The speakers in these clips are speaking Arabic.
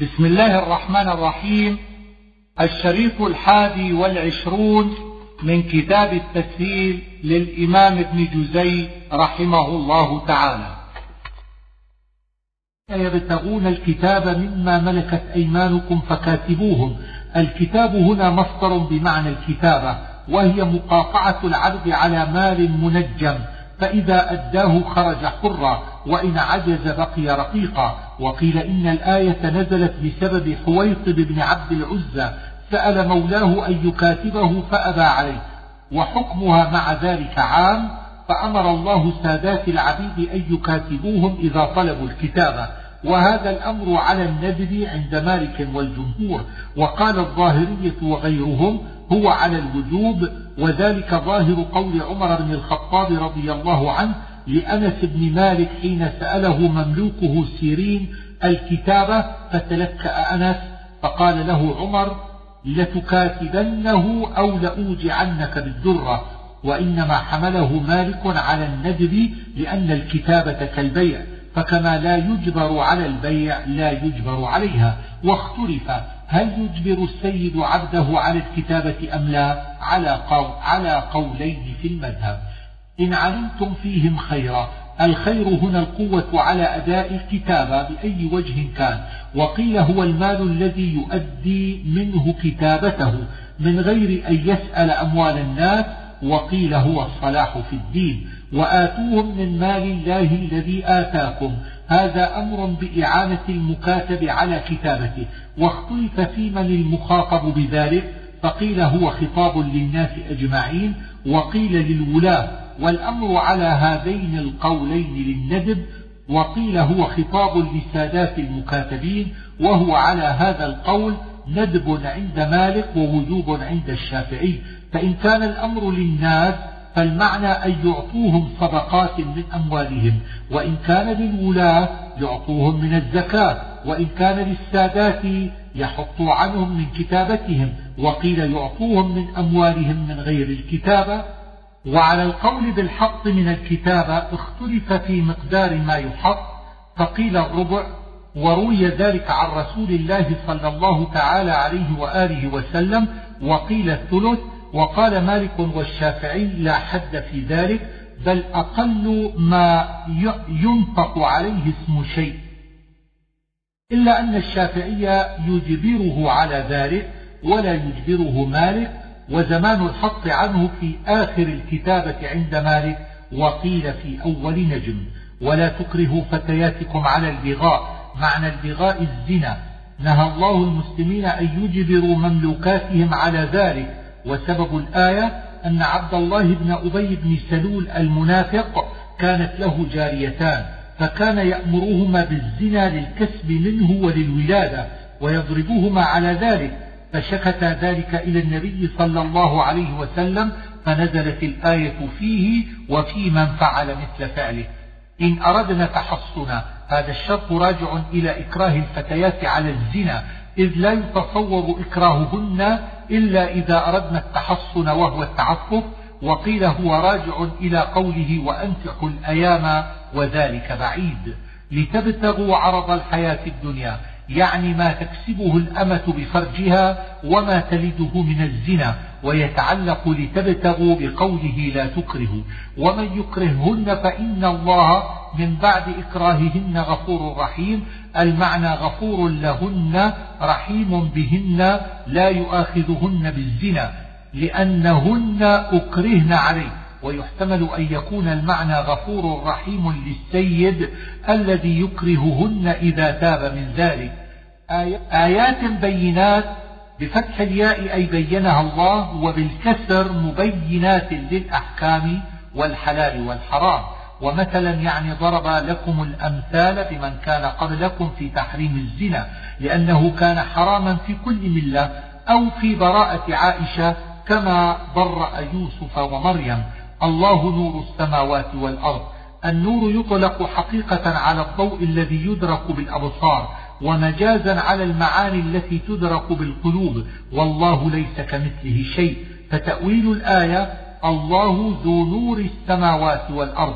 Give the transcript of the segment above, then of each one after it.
بسم الله الرحمن الرحيم. الشريط الحادي والعشرون من كتاب التسهيل للإمام ابن جزي رحمه الله تعالى. يبتغون الكتاب مما ملكت أيمانكم فكاتبوهم. الكتاب هنا مصدر بمعنى الكتابة وهي مقاطعة العبد على مال منجم. فإذا أداه خرج حرا وإن عجز بقي رقيقا. وقيل إن الآية نزلت بسبب حويطب بن عبد العزى سأل مولاه أن يكاتبه فأبى عليه وحكمها مع ذلك عام فأمر الله سادات العبيد أن يكاتبوهم إذا طلبوا الكتابة. وهذا الأمر على الندب عند مالك والجمهور وقال الظاهرية وغيرهم هو على الوجوب وذلك ظاهر قول عمر بن الخطاب رضي الله عنه لأنس بن مالك حين سأله مملوكه سيرين الكتابة فتلكأ أنس؟ فقال له عمر لتكاتبنه أو لأوجعنك بالدرة وإنما حمله مالك على الندب لأن الكتابة كالبيع. فكما لا يجبر على البيع لا يجبر عليها. واختلف هل يجبر السيد عبده على الكتابة أم لا؟ على, قول على قولين في المذهب. إن علمتم فيهم خيرا الخير هنا القوة على أداء الكتابة بأي وجه كان. وقيل هو المال الذي يؤدي منه كتابته من غير أن يسأل أموال الناس. وقيل هو الصلاح في الدين. وآتوهم من مال الله الذي آتاكم. هذا أمر بإعانة المكاتب على كتابته. واختلف في من المخاطب بذلك. فقيل هو خطاب للناس أجمعين. وقيل للولاة. والأمر على هذين القولين للندب. وقيل هو خطاب لسادات المكاتبين. وهو على هذا القول ندب عند مالك ووجوب عند الشافعي. فإن كان الأمر للناس فالمعنى أن يعطوهم صدقات من أموالهم وإن كان للولاة يعطوهم من الزكاة وإن كان للسادات يحطوا عنهم من كتابتهم وقيل يعطوهم من أموالهم من غير الكتابة. وعلى القول بالحط من الكتابة اختلف في مقدار ما يحط فقيل الربع. وروي ذلك عن رسول الله صلى الله تعالى عليه وآله وسلم وقيل الثلث. وقال مالك والشافعي لا حد في ذلك بل أقل ما ينطق عليه اسم شيء. إلا أن الشافعي يجبره على ذلك ولا يجبره مالك وزمان الحط عنه في آخر الكتابة عند مالك وقيل في أول نجم. ولا تكرهوا فتياتكم على البغاء معنى البغاء الزنا. نهى الله المسلمين أن يجبروا مملوكاتهم على ذلك. وسبب الآية أن عبد الله بن أبي بن سلول المنافق كانت له جاريتان فكان يأمرهما بالزنا للكسب منه وللولادة ويضربهما على ذلك فشكت ذلك إلى النبي صلى الله عليه وسلم فنزلت الآية فيه وفي من فعل مثل فعله. إن أردنا تحصنا هذا الشرط راجع إلى إكراه الفتيات على الزنا إذ لا يتصور إكراههن إلا إذا أردنا التحصن وهو التعفف وقيل هو راجع إلى قوله وأنفقوا الأيام وذلك بعيد. لتبتغوا عرض الحياة الدنيا. يعني ما تكسبه الأمة بفرجها وما تلده من الزنا ويتعلق لتبتغوا بقوله لا تكرهوا. ومن يكرههن فإن الله من بعد إكراههن غفور رحيم. المعنى غفور لهن رحيم بهن لا يؤاخذهن بالزنا لأنهن أكرهن عليه. ويحتمل أن يكون المعنى غفور رحيم للسيد الذي يكرههن إذا تاب من ذلك. آيات بينات بفتح الياء أي بينها الله وبالكسر مبينات للأحكام والحلال والحرام. ومثلا يعني ضرب لكم الأمثال بمن كان قبلكم في تحريم الزنا لأنه كان حراما في كل ملة أو في براءة عائشة كما برأ يوسف ومريم. الله نور السماوات والأرض. النور يطلق حقيقة على الضوء الذي يدرك بالأبصار ومجازا على المعاني التي تدرك بالقلوب. والله ليس كمثله شيء. فتأويل الآية الله ذو نور السماوات والأرض.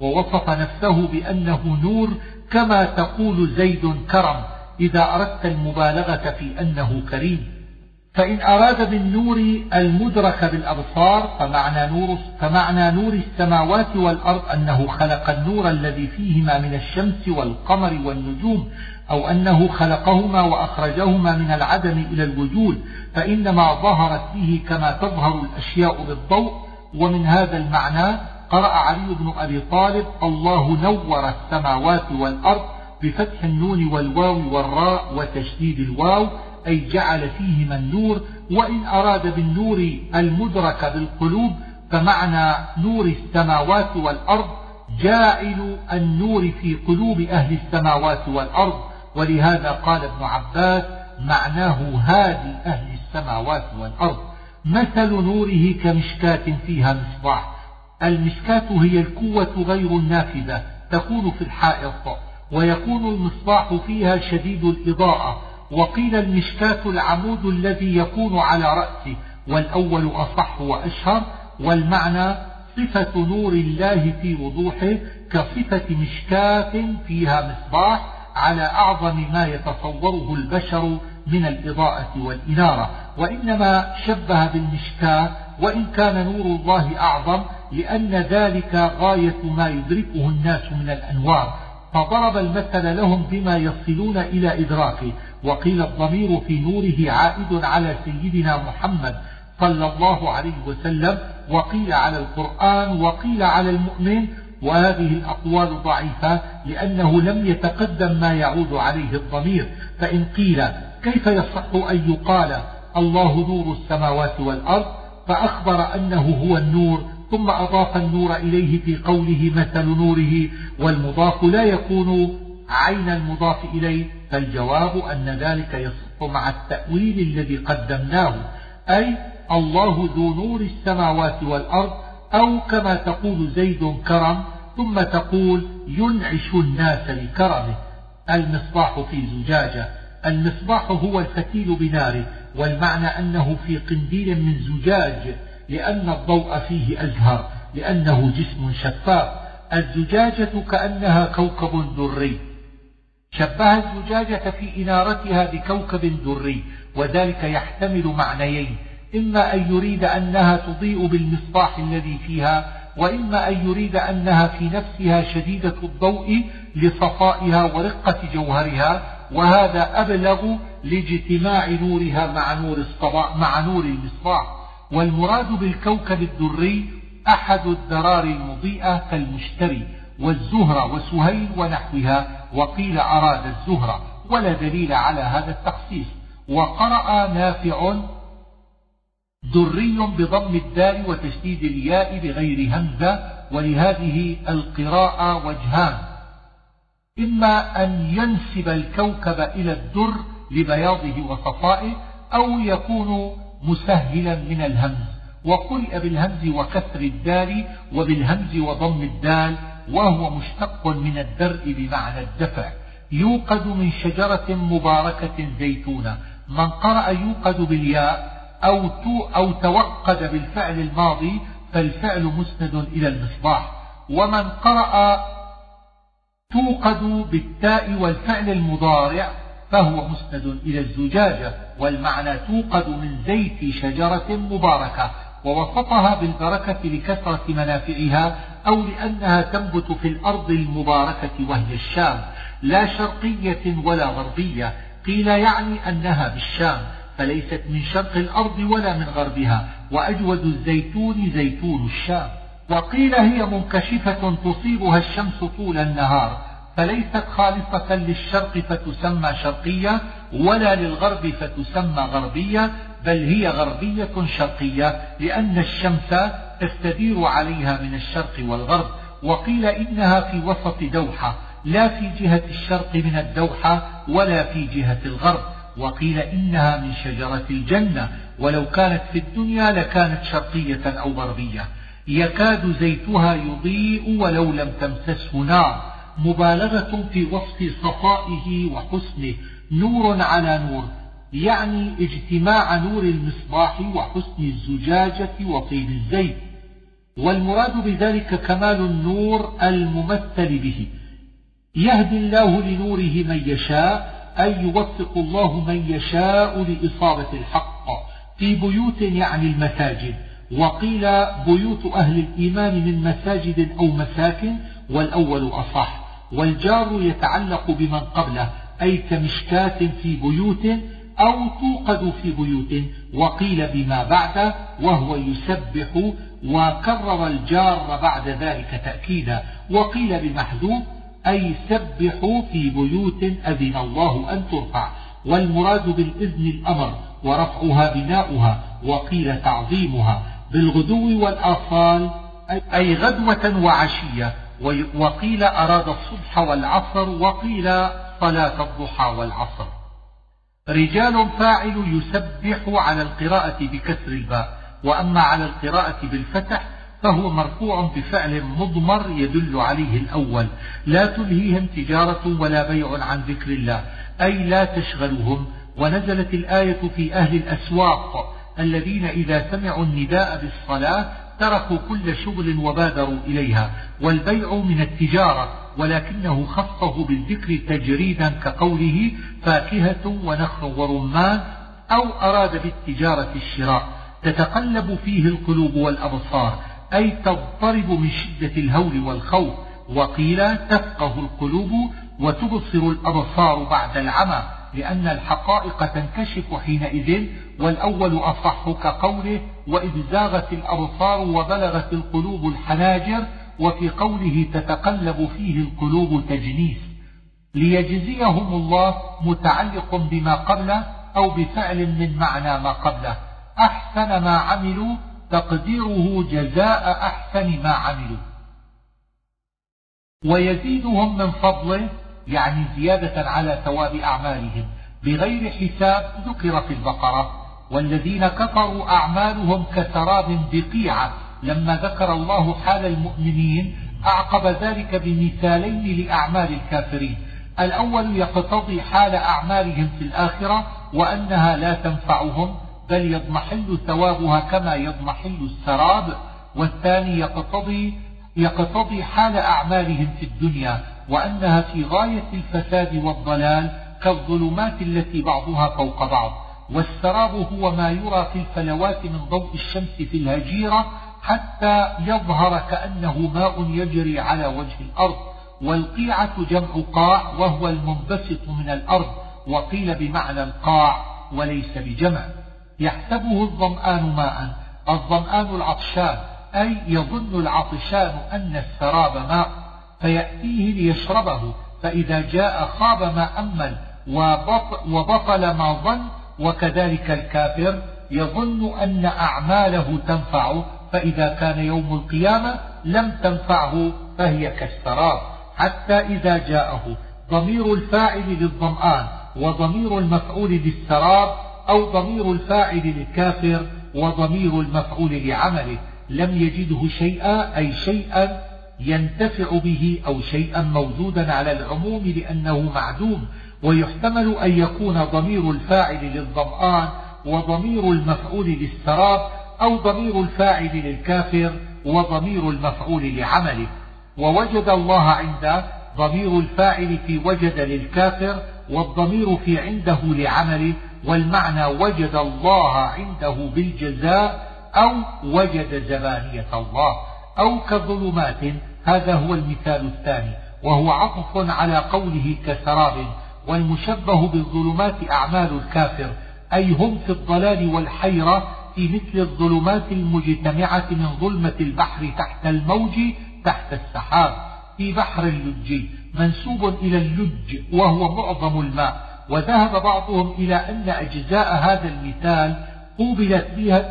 ووصف نفسه بأنه نور كما تقول زيد كرم. إذا أردت المبالغة في أنه كريم. فإن أراد بالنور المدرك بالأبصار فمعنى نور, فمعنى نور السماوات والأرض أنه خلق النور الذي فيهما من الشمس والقمر والنجوم أو أنه خلقهما وأخرجهما من العدم إلى الوجود فإنما ظهرت به كما تظهر الأشياء بالضوء. ومن هذا المعنى قرأ علي بن أبي طالب الله نور السماوات والأرض بفتح النون والواو والراء وتشديد الواو. أي جعل فيهما النور وإن أراد بالنور المدرك بالقلوب فمعنى نور السماوات والأرض جاعل النور في قلوب أهل السماوات والأرض. ولهذا قال ابن عباس معناه هادي أهل السماوات والأرض. مثل نوره كمشكاة فيها مصباح. المشكاة هي الكوة غير النافذة تكون في الحائط ويكون المصباح فيها شديد الإضاءة وقيل المشكاة العمود الذي يكون على رأسه والأول أصح وأشهر والمعنى صفة نور الله في وضوحه كصفة مشكاة فيها مصباح على أعظم ما يتصوره البشر من الإضاءة والإنارة. وإنما شبه بالمشكاة وإن كان نور الله أعظم لأن ذلك غاية ما يدركه الناس من الأنوار. فضرب المثل لهم بما يصلون إلى إدراكه. وقيل الضمير في نوره عائد على سيدنا محمد صلى الله عليه وسلم وقيل على القرآن وقيل على المؤمن. وهذه الأقوال ضعيفة لأنه لم يتقدم ما يعود عليه الضمير. فإن قيل كيف يصح أن يقال الله نور السماوات والأرض؟ فأخبر أنه هو النور ثم أضاف النور إليه في قوله مثل نوره والمضاف لا يكون عين المضاف إليه. فالجواب أن ذلك يصح مع التأويل الذي قدمناه أي الله ذو نور السماوات والأرض أو كما تقول زيد كرم ثم تقول ينعش الناس لكرمه. المصباح في زجاجة المصباح هو الفتيل بناره والمعنى أنه في قنديل من زجاج لأن الضوء فيه أزهر لأنه جسم شفاف. الزجاجة كأنها كوكب دري. شبه الزجاجة في إنارتها بكوكب دري وذلك يحتمل معنيين إما أن يريد أنها تضيء بالمصباح الذي فيها وإما أن يريد أنها في نفسها شديدة الضوء لصفائها ورقة جوهرها وهذا أبلغ لاجتماع نورها مع نور الصباح مع نور المصباح. والمراد بالكوكب الدري أحد الذرار المضيئة كالمشتري. والزهرة وسهيل ونحوها وقيل أراد الزهرة ولا دليل على هذا التخصيص. وقرأ نافع دري بضم الدال وتشديد الياء بغير همزة ولهذه القراءة وجهان. إما أن ينسب الكوكب إلى الدر لبياضه وصفائه أو يكون مسهلا من الهمز. وقرئ بالهمز وكسر الدال وبالهمز وضم الدال وهو مشتق من الدرء بمعنى الدفع. يوقد من شجرة مباركة زيتونة. من قرأ يوقد بالياء أو, تو أو توقد بالفعل الماضي فالفعل مسند إلى المصباح. ومن قرأ توقد بالتاء والفعل المضارع فهو مسند إلى الزجاجة. والمعنى توقد من زيت شجرة مباركة. ووصفها بالبركة لكثرة منافعها أو لأنها تنبت في الأرض المباركة وهي الشام لا شرقية ولا غربية قيل يعني أنها بالشام فليست من شرق الأرض ولا من غربها وأجود الزيتون زيتون الشام. وقيل هي منكشفة تصيبها الشمس طول النهار فليست خالصة للشرق فتسمى شرقية ولا للغرب فتسمى غربية بل هي غربية شرقية لأن الشمس تستدير عليها من الشرق والغرب وقيل إنها في وسط دوحة لا في جهة الشرق من الدوحة ولا في جهة الغرب وقيل إنها من شجرة الجنة ولو كانت في الدنيا لكانت شرقية أو غربية. يكاد زيتها يضيء ولو لم تمسسه نار. مبالغة في وصف صفائه وحسنه نور على نور. يعني اجتماع نور المصباح وحسن الزجاجة وطيب الزيت. والمراد بذلك كمال النور الممثل به. يهدي الله لنوره من يشاء أي يوفق الله من يشاء لإصابة الحق. في بيوت يعني المساجد. وقيل بيوت أهل الإيمان من مساجد أو مساكن والأول أصح. والجار يتعلق بمن قبله أي كمشكاة في بيوت أو توقد في بيوت وقيل بما بعد وهو يسبح وكرر الجار بعد ذلك تأكيدا وقيل بمحذوف أي سبحوا في بيوت أذن الله أن ترفع والمراد بالإذن الأمر ورفعها بناؤها وقيل تعظيمها بالغدو والآصال أي غدوة وعشية وقيل أراد الصبح والعصر وقيل صلاة الضحى والعصر رجال فاعل يسبح على القراءة بكسر الباء وأما على القراءة بالفتح فهو مرفوع بفعل مضمر يدل عليه الأول. لا تلهيهم تجارة ولا بيع عن ذكر الله أي لا تشغلهم. ونزلت الآية في أهل الأسواق الذين إذا سمعوا النداء بالصلاة تركوا كل شغل وبادروا إليها والبيع من التجارة. ولكنه خصه بالذكر تجريدا كقوله فاكهة ونخل ورمان أو أراد بالتجارة الشراء. تتقلب فيه القلوب والأبصار أي تضطرب من شدة الهول والخوف وقيل تفقه القلوب وتبصر الأبصار بعد العمى لأن الحقائق تنكشف حينئذ والأول أصح كقوله وإذ زاغت الأبصار وبلغت القلوب الحناجر وفي قوله تتقلب فيه القلوب تجنيس ليجزيهم الله متعلق بما قبله أو بفعل من معنى ما قبله أحسن ما عملوا تقديره جزاء أحسن ما عملوا. ويزيدهم من فضله يعني زيادة على ثواب أعمالهم. بغير حساب ذكر في البقرة. والذين كفروا أعمالهم كسراب بقيعة لما ذكر الله حال المؤمنين أعقب ذلك بمثالين لأعمال الكافرين. الأول يقتضي حال أعمالهم في الآخرة وأنها لا تنفعهم بل يضمحل ثوابها كما يضمحل السراب. والثاني يقتضي يقتضي حال أعمالهم في الدنيا وأنها في غاية الفساد والضلال كالظلمات التي بعضها فوق بعض. والسراب هو ما يرى في الفلوات من ضوء الشمس في الهجيرة حتى يظهر كأنه ماء يجري على وجه الأرض والقيعة جمع قاع وهو المنبسط من الأرض وقيل بمعنى القاع وليس بجمع. يحسبه الظمآن ماء الظمآن العطشان أي يظن العطشان أن السراب ماء فيأتيه ليشربه فإذا جاء خاب ما أمل وبطل ما ظن وكذلك الكافر يظن أن أعماله تنفعه فإذا كان يوم القيامة لم تنفعه فهي كالسراب حتى إذا جاءه. ضمير الفاعل للظمآن وضمير المفعول للسراب أو ضمير الفاعل للكافر وضمير المفعول لعمله. لم يجده شيئا أي شيئا ينتفع به أو شيئا موجودا على العموم لأنه معدوم. ويحتمل أن يكون ضمير الفاعل للظمآن وضمير المفعول للسراب أو ضمير الفاعل للكافر وضمير المفعول لعمله. ووجد الله عنده ضمير الفاعل في وجد للكافر والضمير في عنده لعمله والمعنى وجد الله عنده بالجزاء أو وجد زبانية الله أو كظلمات. هذا هو المثال الثاني وهو عطف على قوله كسراب والمشبه بالظلمات أعمال الكافر أي هم في الضلال والحيرة في مثل الظلمات المجتمعة من ظلمة البحر تحت الموج تحت السحاب في بحر اللج منسوب إلى اللج وهو معظم الماء. وذهب بعضهم إلى أن أجزاء هذا المثال قوبلت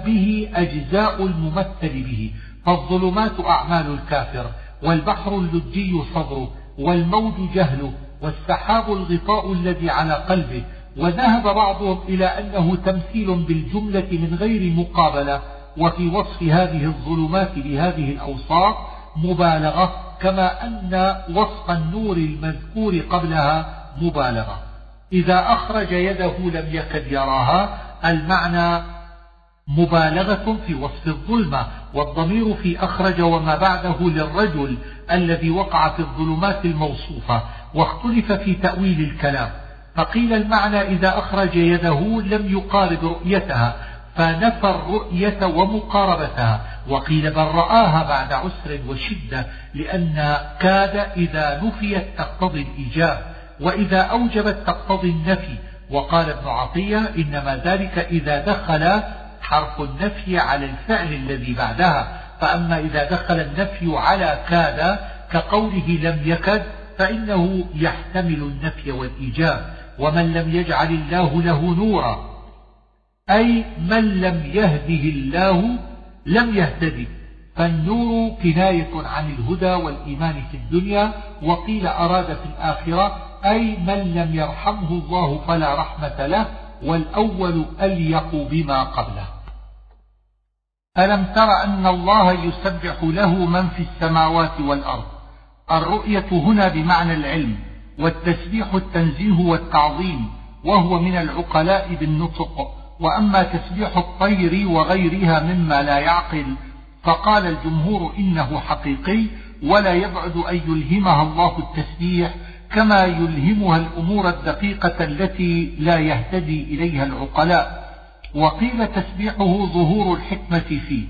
به أجزاء الممثل به فالظلمات أعمال الكافر والبحر اللجي صدره والموج جهله والسحاب الغطاء الذي على قلبه وذهب بعضهم إلى أنه تمثيل بالجملة من غير مقابلة وفي وصف هذه الظلمات بهذه الأوصاف مبالغة كما أن وصف النور المذكور قبلها مبالغة. إذا أخرج يده لم يكد يراها المعنى مبالغة في وصف الظلمة والضمير في أخرج وما بعده للرجل الذي وقع في الظلمات الموصوفة واختلف في تأويل الكلام. فقيل المعنى إذا أخرج يده لم يقارب رؤيتها فنفى الرؤية ومقاربتها وقيل بل رآها بعد عسر وشدة لأن كاد إذا نفيت تقتضي الإيجاب وإذا أوجبت تقتضي النفي وقال ابن عطية إنما ذلك إذا دخل حرف النفي على الفعل الذي بعدها فأما إذا دخل النفي على كاد كقوله لم يكد فإنه يحتمل النفي والإيجاب. ومن لم يجعل الله له نورا. أي من لم يهده الله لم يهتدي. فالنور كناية عن الهدى والإيمان في الدنيا وقيل أراد في الآخرة. أي من لم يرحمه الله فلا رحمة له والأول أليق بما قبله. ألم تر أن الله يسبح له من في السماوات والأرض؟ الرؤية هنا بمعنى العلم. والتسبيح التنزيه والتعظيم وهو من العقلاء بالنطق. وأما تسبيح الطير وغيرها مما لا يعقل فقال الجمهور إنه حقيقي ولا يبعد أن يلهمها الله التسبيح كما يلهمها الأمور الدقيقة التي لا يهتدي إليها العقلاء. وقيل تسبيحه ظهور الحكمة فيه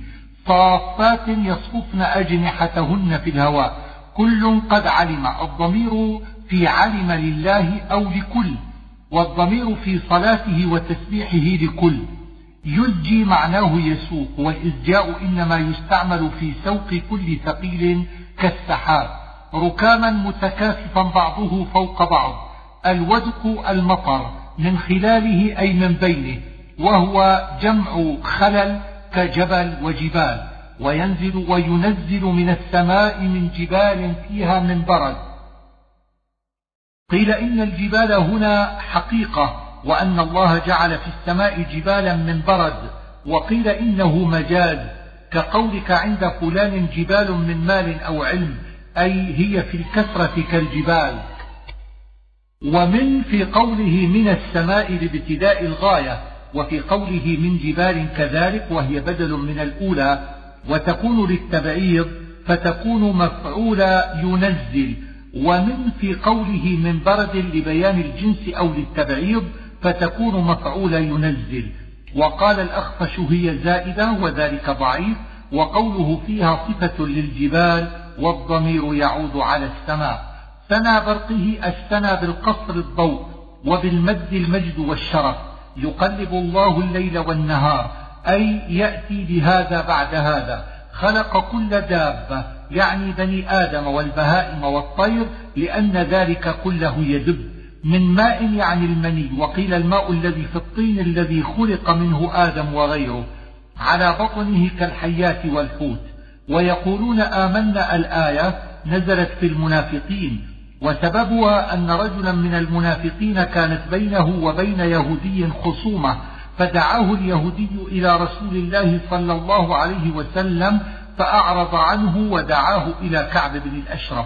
صافات يصففن أجنحتهن في الهواء كل قد علم الضمير في علم لله أو لكل والضمير في صلاته وتسبيحه لكل. يزجي معناه يسوق والإزجاء إنما يستعمل في سوق كل ثقيل كالسحاب. ركاما متكاثفا بعضه فوق بعض. الودق المطر من خلاله أي من بينه وهو جمع خلل كجبل وجبال. وينزل وينزل من السماء من جبال فيها من برد. قيل إن الجبال هنا حقيقة وأن الله جعل في السماء جبالا من برد وقيل إنه مجاز كقولك عند فلان جبال من مال أو علم أي هي في الكثرة كالجبال. ومن في قوله من السماء لابتداء الغاية وفي قوله من جبال كذلك وهي بدل من الأولى وتكون للتبعيض فتكون مفعولا ينزل ومن في قوله من برد لبيان الجنس أو للتبعيض فتكون مفعولا ينزل. وقال الأخفش هي زائدة وذلك ضعيف وقوله فيها صفة للجبال والضمير يعود على السماء. سنا برقه السنا بالقصر الضوء وبالمد المجد والشرف. يقلب الله الليل والنهار. أي يأتي بهذا بعد هذا. خلق كل دابة. يعني بني آدم والبهائم والطير لأن ذلك كله يدب من ماء يعني المني وقيل الماء الذي في الطين الذي خلق منه آدم وغيره على بطنه كالحيات والحوت. ويقولون آمنا الآية نزلت في المنافقين وسببها أن رجلا من المنافقين كانت بينه وبين يهودي خصومة فدعاه اليهودي إلى رسول الله صلى الله عليه وسلم فأعرض عنه ودعاه إلى كعب بن الأشرف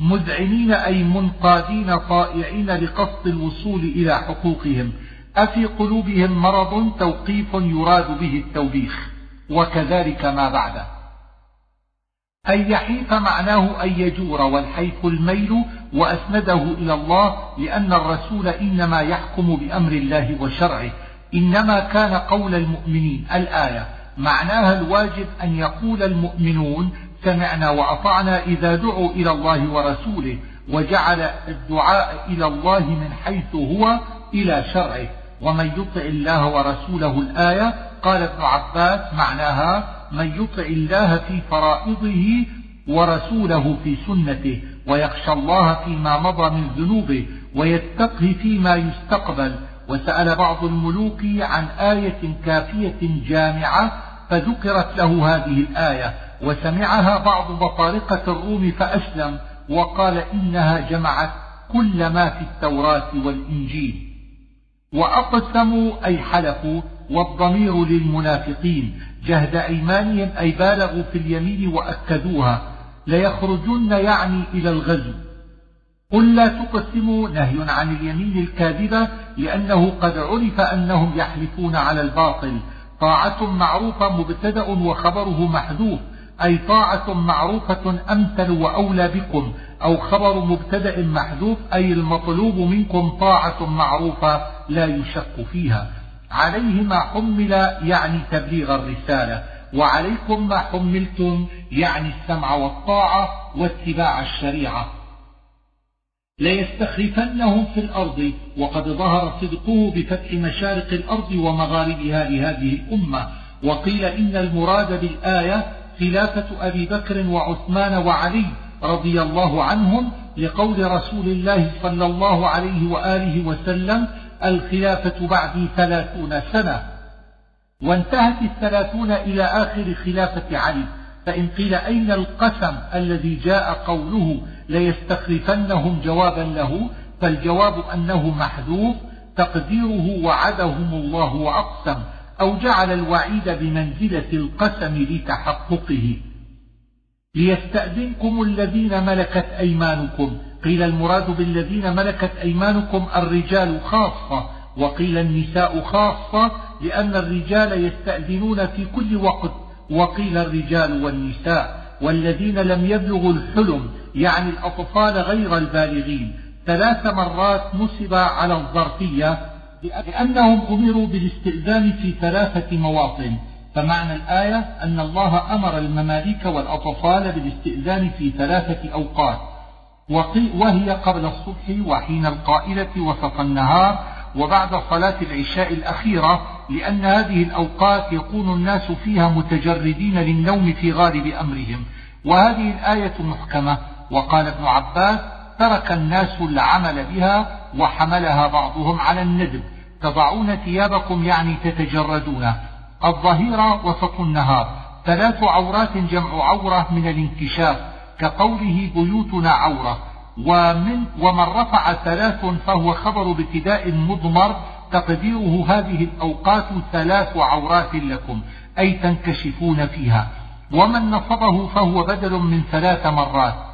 مذعنين أي منقادين طائعين لقصد الوصول إلى حقوقهم أفي قلوبهم مرض توقيف يراد به التوبيخ وكذلك ما بعده. أن يحيف معناه أن يجور والحيف الميل وأسنده إلى الله لأن الرسول إنما يحكم بأمر الله وشرعه إنما كان قول المؤمنين الآية. معناها الواجب أن يقول المؤمنون سمعنا وأطعنا إذا دعوا إلى الله ورسوله وجعل الدعاء إلى الله من حيث هو إلى شرعه. ومن يطع الله ورسوله الآية قال ابن عباس معناها من يطع الله في فرائضه ورسوله في سنته ويخشى الله فيما مضى من ذنوبه ويتقه فيما يستقبل. وسأل بعض الملوك عن آية كافية جامعة فذكرت له هذه الآية وسمعها بعض بطارقة الروم فأسلم وقال إنها جمعت كل ما في التوراة والإنجيل. وأقسموا أي حلفوا والضمير للمنافقين. جهد أيمانهم أي بالغوا في اليمين وأكدوها. ليخرجن يعني إلى الغزو. قل لا تقسموا نهي عن اليمين الكاذبة لأنه قد عرف أنهم يحلفون على الباطل. طاعة معروفة مبتدأ وخبره محذوف أي طاعة معروفة أمثل وأولى بكم أو خبر مبتدأ محذوف أي المطلوب منكم طاعة معروفة لا يشك فيها. عليه ما حمل يعني تبليغ الرسالة وعليكم ما حملتم يعني السمع والطاعة واتباع الشريعة. ليستخلفنهم في الأرض وقد ظهر صدقه بفتح مشارق الأرض ومغاربها لهذه الأمة. وقيل إن المراد بالآية خلافة أبي بكر وعثمان وعلي رضي الله عنهم لقول رسول الله صلى الله عليه وآله وسلم الخلافة بعدي ثلاثون سنة. وانتهت الثلاثون إلى آخر خلافة علي. فإن قيل أين القسم الذي جاء قوله ليستخلفنهم جوابا له فالجواب أنه محذوف تقديره وعدهم الله وأقسم أو جعل الوعيد بمنزلة القسم لتحققه. ليستأذنكم الذين ملكت أيمانكم. قيل المراد بالذين ملكت أيمانكم الرجال خاصة وقيل النساء خاصة لأن الرجال يستأذنون في كل وقت وقيل الرجال والنساء والذين لم يبلغوا الحلم يعني الأطفال غير البالغين. ثلاث مرات نصب على الظرفية لأنهم أمروا بالاستئذان في ثلاثة مواطن. فمعنى الآية أن الله أمر المماليك والأطفال بالاستئذان في ثلاثة أوقات. وهي قبل الصبح وحين القائلة وسط النهار وبعد صلاة العشاء الأخيرة لأن هذه الأوقات يكون الناس فيها متجردين للنوم في غالب أمرهم. وهذه الآية محكمة. وقال ابن عباس ترك الناس العمل بها وحملها بعضهم على الندب تضعون ثيابكم يعني تتجردون. الظهيرة وسط النهار. ثلاث عورات جمع عورة من الانكشاف. كقوله بيوتنا عورة. ومن ومن رفع ثلاث فهو خبر ابتداء مضمر. تقديره هذه الأوقات ثلاث عورات لكم. أي تنكشفون فيها. ومن نصبه فهو بدل من ثلاث مرات.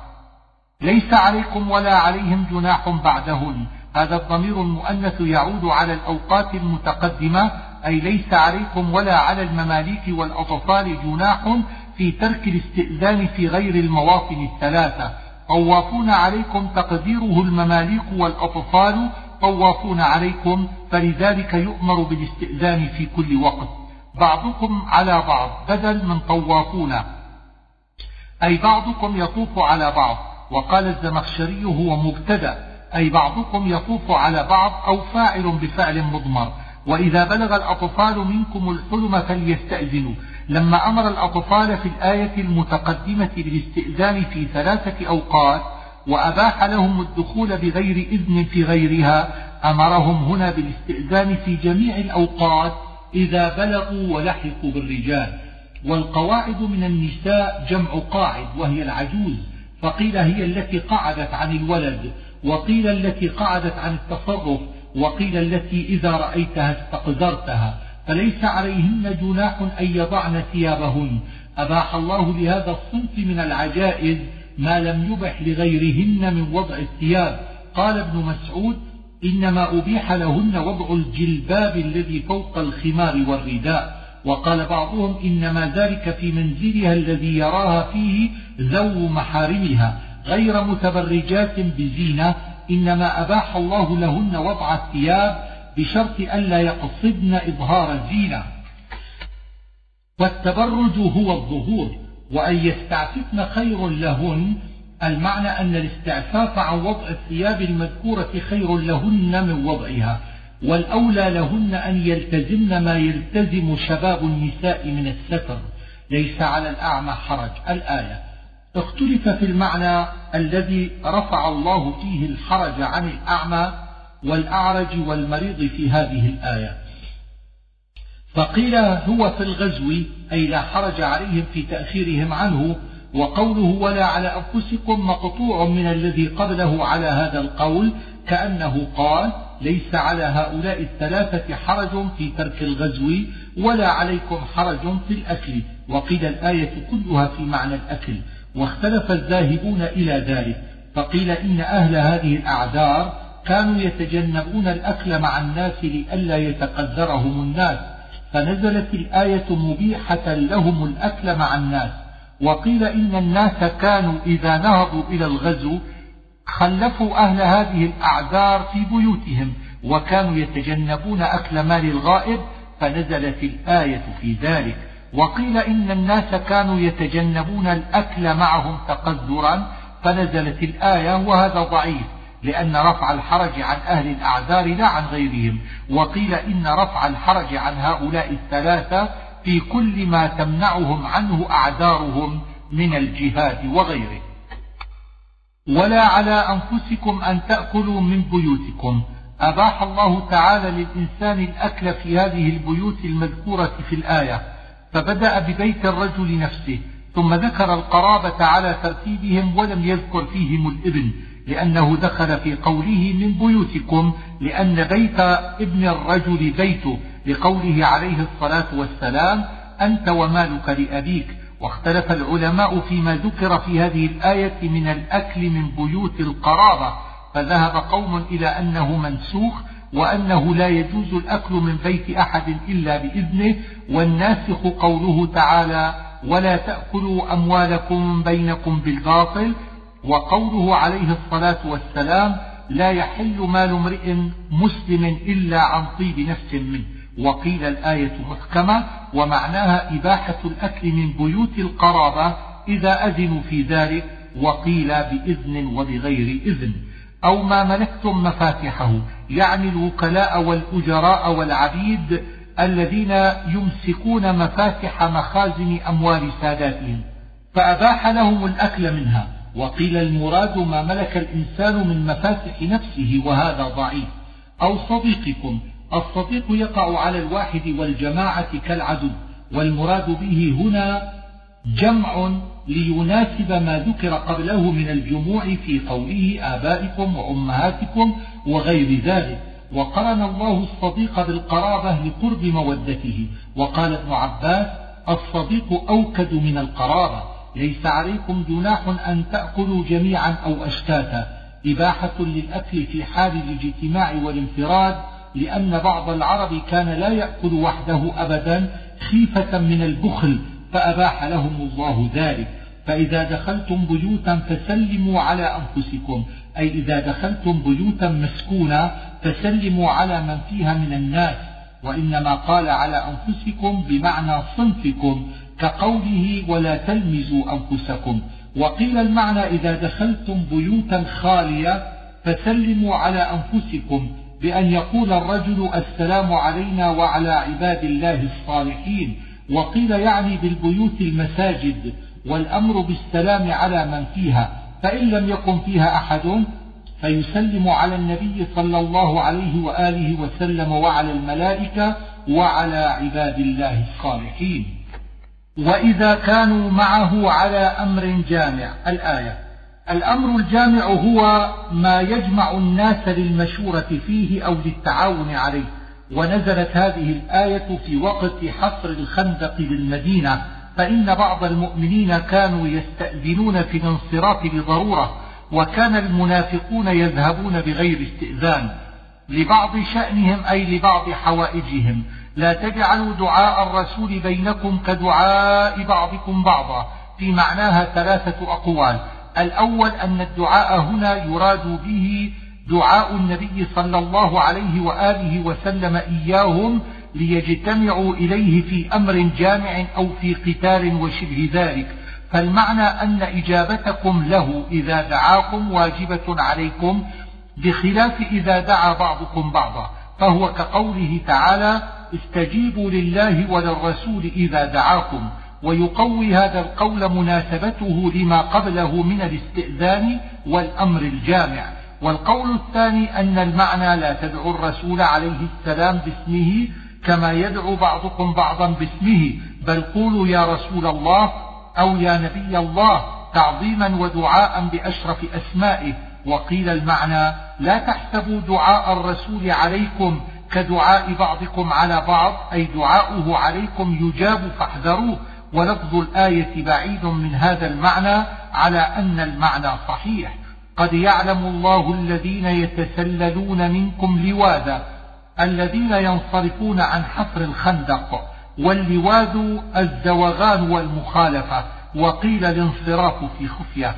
ليس عليكم ولا عليهم جناح بعدهن. هذا الضمير المؤنث يعود على الأوقات المتقدمة أي ليس عليكم ولا على المماليك والأطفال جناح في ترك الاستئذان في غير المواطن الثلاثة. طوافون عليكم تقديره المماليك والأطفال طوافون عليكم فلذلك يؤمر بالاستئذان في كل وقت. بعضكم على بعض بدل من طوافون. أي بعضكم يطوف على بعض. وقال الزمخشري هو مبتدأ أي بعضكم يطوف على بعض أو فاعل بفعل مضمر. وإذا بلغ الأطفال منكم الحلم فليستأذنوا. لما أمر الأطفال في الآية المتقدمة بالاستئذان في ثلاثة أوقات وأباح لهم الدخول بغير إذن في غيرها أمرهم هنا بالاستئذان في جميع الأوقات إذا بلغوا ولحقوا بالرجال. والقواعد من النساء جمع قاعد وهي العجوز. فقيل هي التي قعدت عن الولد وقيل التي قعدت عن التصرف وقيل التي إذا رأيتها استقذرتها. فليس عليهن جناح أن يضعن ثيابهن. أباح الله لهذا الصنف من العجائز ما لم يبح لغيرهن من وضع الثياب. قال ابن مسعود إنما أبيح لهن وضع الجلباب الذي فوق الخمار والرداء. وقال بعضهم إنما ذلك في منزلها الذي يراها فيه ذو محارمها غير متبرجات بزينة إنما أباح الله لهن وضع الثياب بشرط ألا يقصدن إظهار الزينة. والتبرج هو الظهور وأن يستعففن خير لهن. المعنى أن الاستعفاف عن وضع الثياب المذكورة خير لهن من وضعها. والأولى لهن أن يلتزمن ما يلتزم شباب النساء من الستر. ليس على الأعمى حرج. الآية اختلف في المعنى الذي رفع الله فيه الحرج عن الأعمى والأعرج والمريض في هذه الآية. فقيل هو في الغزو أي لا حرج عليهم في تأخيرهم عنه وقوله ولا على أنفسكم مقطوع من الذي قبله على هذا القول كأنه قال ليس على هؤلاء الثلاثة حرج في ترك الغزو ولا عليكم حرج في الأكل. وقيل الآية كلها في معنى الأكل. واختلف الذاهبون إلى ذلك. فقيل إن أهل هذه الأعذار كانوا يتجنبون الأكل مع الناس لئلا يتقدرهم الناس. فنزلت الآية مبيحة لهم الأكل مع الناس. وقيل إن الناس كانوا إذا نهضوا إلى الغزو خلفوا أهل هذه الأعذار في بيوتهم وكانوا يتجنبون أكل مال الغائب فنزلت الآية في ذلك. وقيل إن الناس كانوا يتجنبون الأكل معهم تقذرا فنزلت الآية وهذا ضعيف لأن رفع الحرج عن أهل الأعذار لا عن غيرهم. وقيل إن رفع الحرج عن هؤلاء الثلاثة في كل ما تمنعهم عنه أعذارهم من الجهاد وغيره. ولا على أنفسكم أن تأكلوا من بيوتكم. أباح الله تعالى للإنسان الأكل في هذه البيوت المذكورة في الآية. فبدأ ببيت الرجل نفسه ثم ذكر القرابة على ترتيبهم ولم يذكر فيهم الإبن لأنه دخل في قوله من بيوتكم لأن بيت ابن الرجل بيته لقوله عليه الصلاة والسلام أنت ومالك لأبيك. واختلف العلماء فيما ذكر في هذه الآية من الأكل من بيوت القرابة فذهب قوم إلى أنه منسوخ وأنه لا يجوز الأكل من بيت أحد إلا بإذنه والناسخ قوله تعالى ولا تأكلوا أموالكم بينكم بالباطل وقوله عليه الصلاة والسلام لا يحل مال امرئ مسلم إلا عن طيب نفس منه وقيل الآية محكمة ومعناها إباحة الأكل من بيوت القرابة إذا أذنوا في ذلك وقيل بإذن وبغير إذن. أو ما ملكتم مفاتحه يعني الوكلاء والأجراء والعبيد الذين يمسكون مفاتح مخازن أموال ساداتهم فأباح لهم الأكل منها. وقيل المراد ما ملك الإنسان من مفاتح نفسه وهذا ضعيف. أو صديقكم الصديق يقع على الواحد والجماعة كالعدو والمراد به هنا جمع ليناسب ما ذكر قبله من الجموع في قوله آبائكم وأمهاتكم وغير ذلك. وقرن الله الصديق بالقرابة لقرب مودته. وقال ابن عباس الصديق أوكد من القرابة. ليس عليكم جناح أن تأكلوا جميعا أو أشتاتا. إباحة للأكل في حال الاجتماع والانفراد لأن بعض العرب كان لا يأكل وحده أبدا خيفة من البخل فأباح لهم الله ذلك. فإذا دخلتم بيوتا فسلموا على أنفسكم. أي إذا دخلتم بيوتا مسكونة فسلموا على من فيها من الناس. وإنما قال على أنفسكم بمعنى صنفكم كقوله ولا تلمزوا أنفسكم. وقيل المعنى إذا دخلتم بيوتا خالية فسلموا على أنفسكم. بأن يقول الرجل السلام علينا وعلى عباد الله الصالحين وقيل يعني بالبيوت المساجد والأمر بالسلام على من فيها فإن لم يكن فيها أحد فيسلم على النبي صلى الله عليه وآله وسلم وعلى الملائكة وعلى عباد الله الصالحين. وإذا كانوا معه على أمر جامع الآية الأمر الجامع هو ما يجمع الناس للمشورة فيه أو للتعاون عليه ونزلت هذه الآية في وقت حصر الخندق بالمدينة فإن بعض المؤمنين كانوا يستأذنون في الانصراف لضرورة وكان المنافقون يذهبون بغير استئذان لبعض شأنهم أي لبعض حوائجهم. لا تجعلوا دعاء الرسول بينكم كدعاء بعضكم بعضا في معناها ثلاثة أقوال. الأول أن الدعاء هنا يراد به دعاء النبي صلى الله عليه وآله وسلم إياهم ليجتمعوا إليه في أمر جامع أو في قتال وشبه ذلك. فالمعنى أن إجابتكم له إذا دعاكم واجبة عليكم بخلاف إذا دعا بعضكم بعضا. فهو كقوله تعالى استجيبوا لله وللرسول إذا دعاكم ويقوي هذا القول مناسبته لما قبله من الاستئذان والأمر الجامع. والقول الثاني أن المعنى لا تدعو الرسول عليه السلام باسمه كما يدعو بعضكم بعضا باسمه بل قولوا يا رسول الله أو يا نبي الله تعظيما ودعاء بأشرف أسمائه. وقيل المعنى لا تحسبوا دعاء الرسول عليكم كدعاء بعضكم على بعض أي دعاؤه عليكم يجاب فاحذروه. ولفظ الآية بعيد من هذا المعنى على أن المعنى صحيح. قد يعلم الله الذين يتسللون منكم لواذا الذين ينصرفون عن حفر الخندق واللواذ الزوغان والمخالفة وقيل الانصراف في خفية.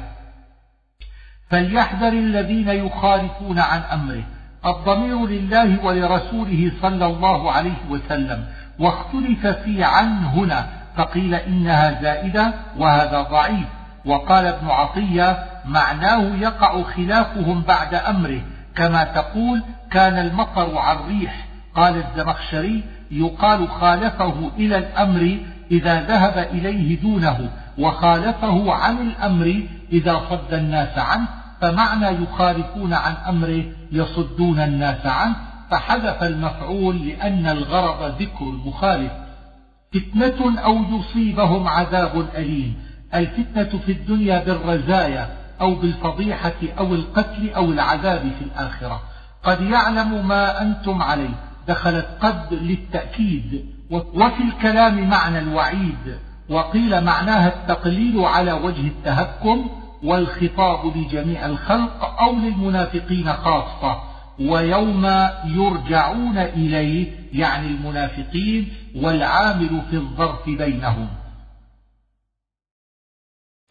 فليحذر الذين يخالفون عن أمره. الضمير لله ولرسوله صلى الله عليه وسلم واختلف في عن هنا فقيل إنها زائدة وهذا ضعيف. وقال ابن عطية معناه يقع خلافهم بعد أمره. كما تقول كان المطر عن ريح قال الزمخشري يقال خالفه إلى الأمر إذا ذهب إليه دونه وخالفه عن الأمر إذا صد الناس عنه فمعنى يخالفون عن أمره يصدون الناس عنه فحذف المفعول لأن الغرض ذكر المخالف. فتنة أو يصيبهم عذاب أليم. الفتنة في الدنيا بالرزايا أو بالفضيحة أو القتل أو العذاب في الآخرة. قد يعلم ما أنتم عليه. دخلت قد للتأكيد. وفي الكلام معنى الوعيد. وقيل معناها التقليل على وجه التهكم والخطاب لجميع الخلق أو للمنافقين خاصة. ويوم يرجعون إليه يعني المنافقين والعامل في الظرف بينهم.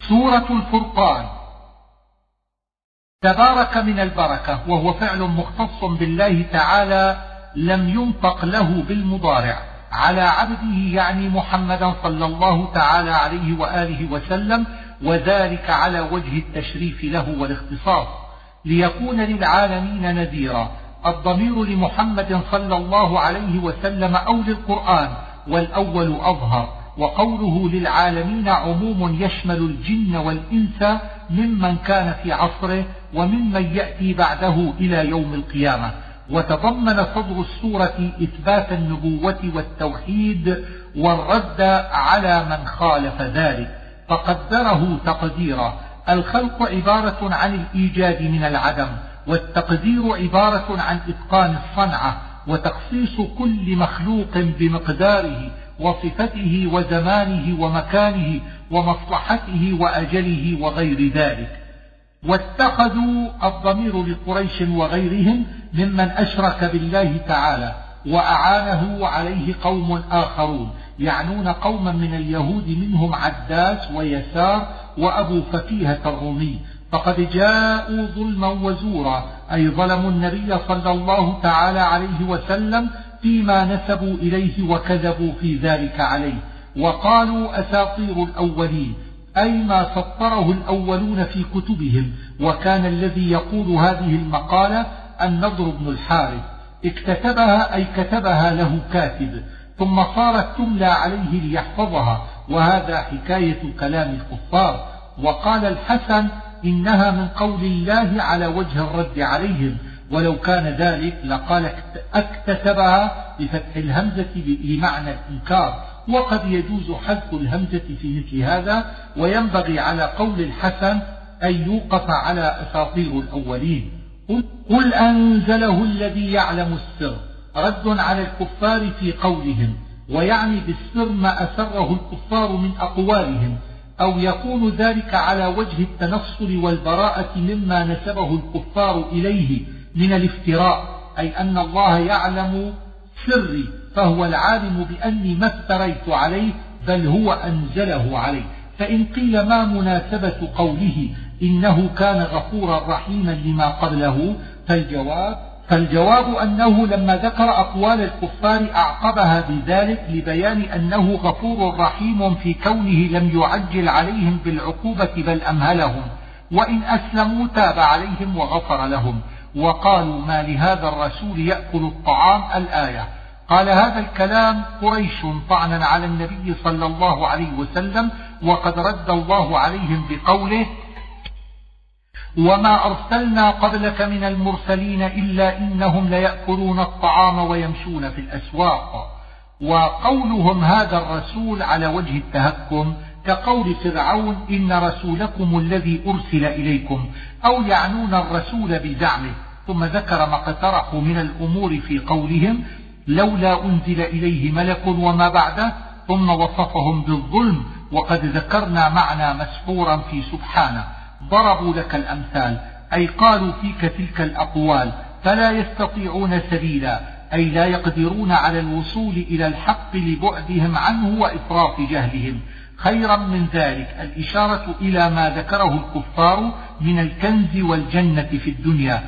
سورة الفرقان. تبارك من البركة وهو فعل مختص بالله تعالى لم ينطق له بالمضارع. على عبده يعني محمدا صلى الله تعالى عليه وآله وسلم وذلك على وجه التشريف له والاختصاص ليكون للعالمين نذيرا. الضمير لمحمد صلى الله عليه وسلم أو للقرآن والأول أظهر وقوله للعالمين عموم يشمل الجن والإنس ممن كان في عصره وممن يأتي بعده إلى يوم القيامة. وتضمن صدر السورة إثبات النبوة والتوحيد والرد على من خالف ذلك. فقدره تقديرا. الخلق عبارة عن الإيجاد من العدم والتقدير عبارة عن إتقان الصنعة وتخصيص كل مخلوق بمقداره وصفته وزمانه ومكانه ومصلحته وأجله وغير ذلك. واتخذوا الضمير لقريش وغيرهم ممن أشرك بالله تعالى وأعانه عليه قوم آخرون. يعنون قوما من اليهود منهم عداس ويسار وأبو فكيهة الرومي فقد جاءوا ظلما وزورا أي ظلموا النبي صلى الله تعالى عليه وسلم فيما نسبوا إليه وكذبوا في ذلك عليه. وقالوا أساطير الأولين أي ما سطره الأولون في كتبهم. وكان الذي يقول هذه المقالة النضر بن الحارث. اكتتبها أي كتبها له كاتب. ثم صارت تملى عليه ليحفظها وهذا حكاية كلام الكفار. وقال الحسن إنها من قول الله على وجه الرد عليهم. ولو كان ذلك لقال اكتتبها بفتح الهمزة بمعنى الإنكار. وقد يجوز حذف الهمزة في مثل هذا وينبغي على قول الحسن أن يوقف على أساطير الأولين. قل أنزله الذي يعلم السر. رد على الكفار في قولهم ويعني بالسر ما أسره الكفار من أقوالهم أو يكون ذلك على وجه التنصل والبراءة مما نسبه الكفار إليه من الافتراء أي أن الله يعلم سري فهو العالم بأني ما افتريت عليه بل هو أنزله عليه. فإن قيل ما مناسبة قوله إنه كان غفورا رحيما لما قبله فالجواب فالجواب أنه لما ذكر أقوال الكفار أعقبها بذلك لبيان أنه غفور رحيم في كونه لم يعجل عليهم بالعقوبة بل أمهلهم وإن أسلموا تاب عليهم وغفر لهم. وقالوا ما لهذا الرسول يأكل الطعام الآية؟ قال هذا الكلام قريش طعنا على النبي صلى الله عليه وسلم وقد رد الله عليهم بقوله وما أرسلنا قبلك من المرسلين إلا إنهم ليأكلون الطعام ويمشون في الأسواق. وقولهم هذا الرسول على وجه التهكم كقول فرعون إن رسولكم الذي أرسل إليكم أو يعنون الرسول بزعمه. ثم ذكر ما اقترحوا من الأمور في قولهم لولا أنزل إليه ملك وما بعده. ثم وصفهم بالظلم وقد ذكرنا معنى مسحورا في سبحانه. ضربوا لك الأمثال أي قالوا فيك تلك الأقوال فلا يستطيعون سبيلا أي لا يقدرون على الوصول إلى الحق لبعدهم عنه وإفراط جهلهم. خيرا من ذلك الإشارة إلى ما ذكره الكفار من الكنز والجنة في الدنيا.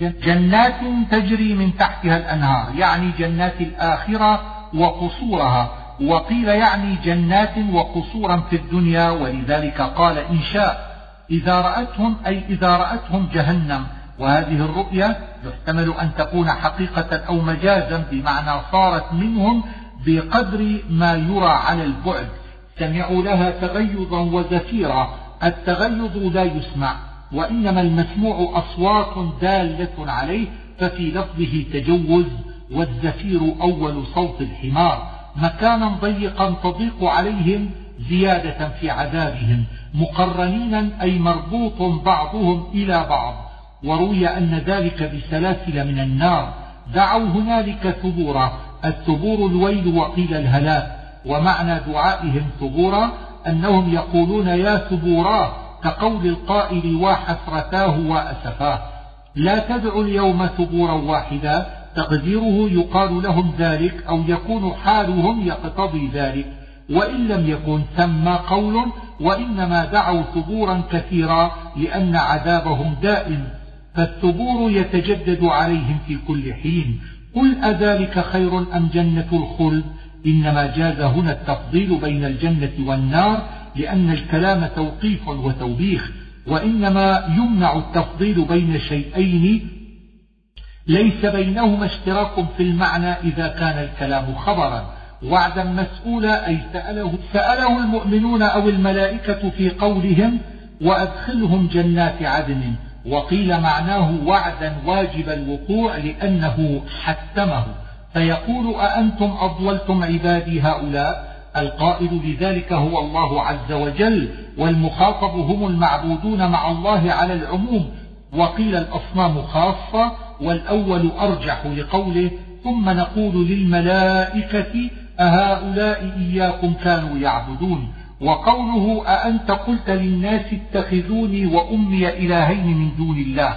جنات تجري من تحتها الأنهار يعني جنات الآخرة وقصورها. وقيل يعني جنات وقصورا في الدنيا ولذلك قال إن شاء إذا رأتهم أي إذا رأتهم جهنم. وهذه الرؤية يحتمل أن تكون حقيقة أو مجازا بمعنى صارت منهم بقدر ما يرى على البعد. سمعوا لها تغيظا وزفيرا. التغيظ لا يسمع وإنما المسموع أصوات دالة عليه ففي لفظه تجوز والزفير أول صوت الحمار. مكانا ضيقا تضيق عليهم زيادة في عذابهم مقرنين أي مربوط بعضهم إلى بعض. وروي أن ذلك بسلاسل من النار. دعوا هنالك ثبورا الثبور الويل وقيل الهلاك. ومعنى دعائهم ثبورا أنهم يقولون يا ثبورا كقول القائل وحسرتاه وأسفاه. لا تدعوا اليوم ثبورا واحدا تقديره يقال لهم ذلك أو يكون حالهم يقتضي ذلك. وإن لم يكن ثم قول وإنما دعوا ثبورا كثيرا لأن عذابهم دائم فالثبور يتجدد عليهم في كل حين. قل أذلك خير أم جنة الخلد؟ إنما جاز هنا التفضيل بين الجنة والنار لأن الكلام توقيف وتوبيخ. وإنما يمنع التفضيل بين شيئين ليس بينهما اشتراك في المعنى إذا كان الكلام خبرا. وعدا مسؤولا أي سأله, سأله المؤمنون أو الملائكة في قولهم وأدخلهم جنات عدن. وقيل معناه وعدا واجب الوقوع لأنه حتمه. فيقول أأنتم أضللتم عبادي هؤلاء؟ القائل لذلك هو الله عز وجل والمخاطب هم المعبودون مع الله على العموم. وقيل الأصنام خاصة والأول أرجح لقوله ثم نقول للملائكة أهؤلاء إياكم كانوا يعبدون؟ وقوله أأنت قلت للناس اتخذوني وأمي إلهين من دون الله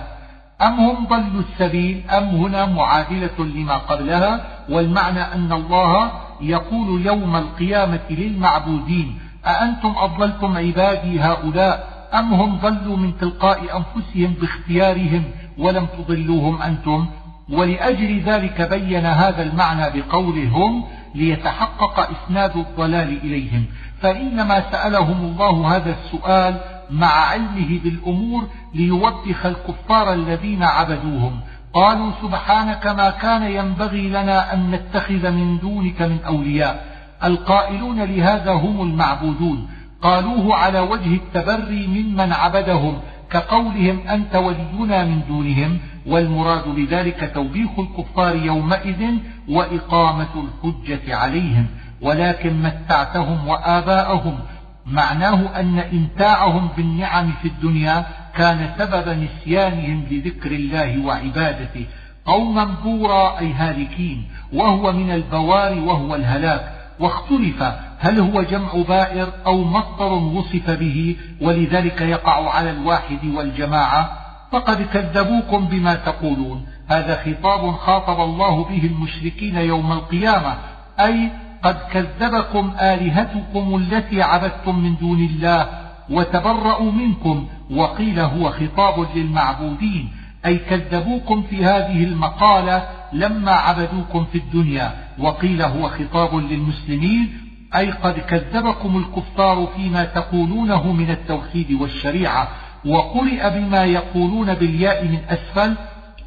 أم هم ضلوا السبيل؟ أم هنا معادلة لما قبلها؟ والمعنى أن الله يقول يوم القيامة للمعبودين أأنتم أضللتم عبادي هؤلاء؟ أم هم ضلوا من تلقاء أنفسهم باختيارهم ولم تضلوهم أنتم؟ ولأجل ذلك بين هذا المعنى بقولهم ليتحقق إسناد الضلال إليهم. فإنما سألهم الله هذا السؤال مع علمه بالأمور ليوبخ الكفار الذين عبدوهم. قالوا سبحانك ما كان ينبغي لنا أن نتخذ من دونك من أولياء. القائلون لهذا هم المعبودون. قالوه على وجه التبري ممن عبدهم كقولهم أنت ولينا من دونهم. والمراد بذلك توبيخ الكفار يومئذ وإقامة الحجة عليهم ولكن متعتهم وآباءهم. معناه أن إمتاعهم بالنعم في الدنيا كان سبب نسيانهم لذكر الله وعبادته. قوما بورا أي هالكين وهو من البوار وهو الهلاك. واختلف هل هو جمع بائر أو مصدر وصف به ولذلك يقع على الواحد والجماعة فقد كذبوكم بما تقولون. هذا خطاب خاطب الله به المشركين يوم القيامة. أي قد كذبكم آلهتكم التي عبدتم من دون الله وتبرأوا منكم. وقيل هو خطاب للمعبودين. أي كذبوكم في هذه المقالة لما عبدوكم في الدنيا. وقيل هو خطاب للمسلمين. أي قد كذبكم الكفار فيما تقولونه من التوحيد والشريعة. وقرئ بما يقولون بالياء من أسفل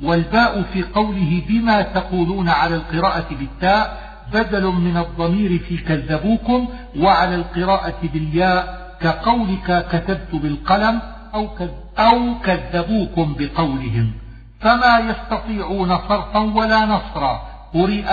والباء في قوله بما تقولون على القراءة بالتاء بدل من الضمير في كذبوكم وعلى القراءة بالياء كقولك كتبت بالقلم أو, كذبوكم بقولهم. فما يستطيعون صرفا ولا نصرا. قرئ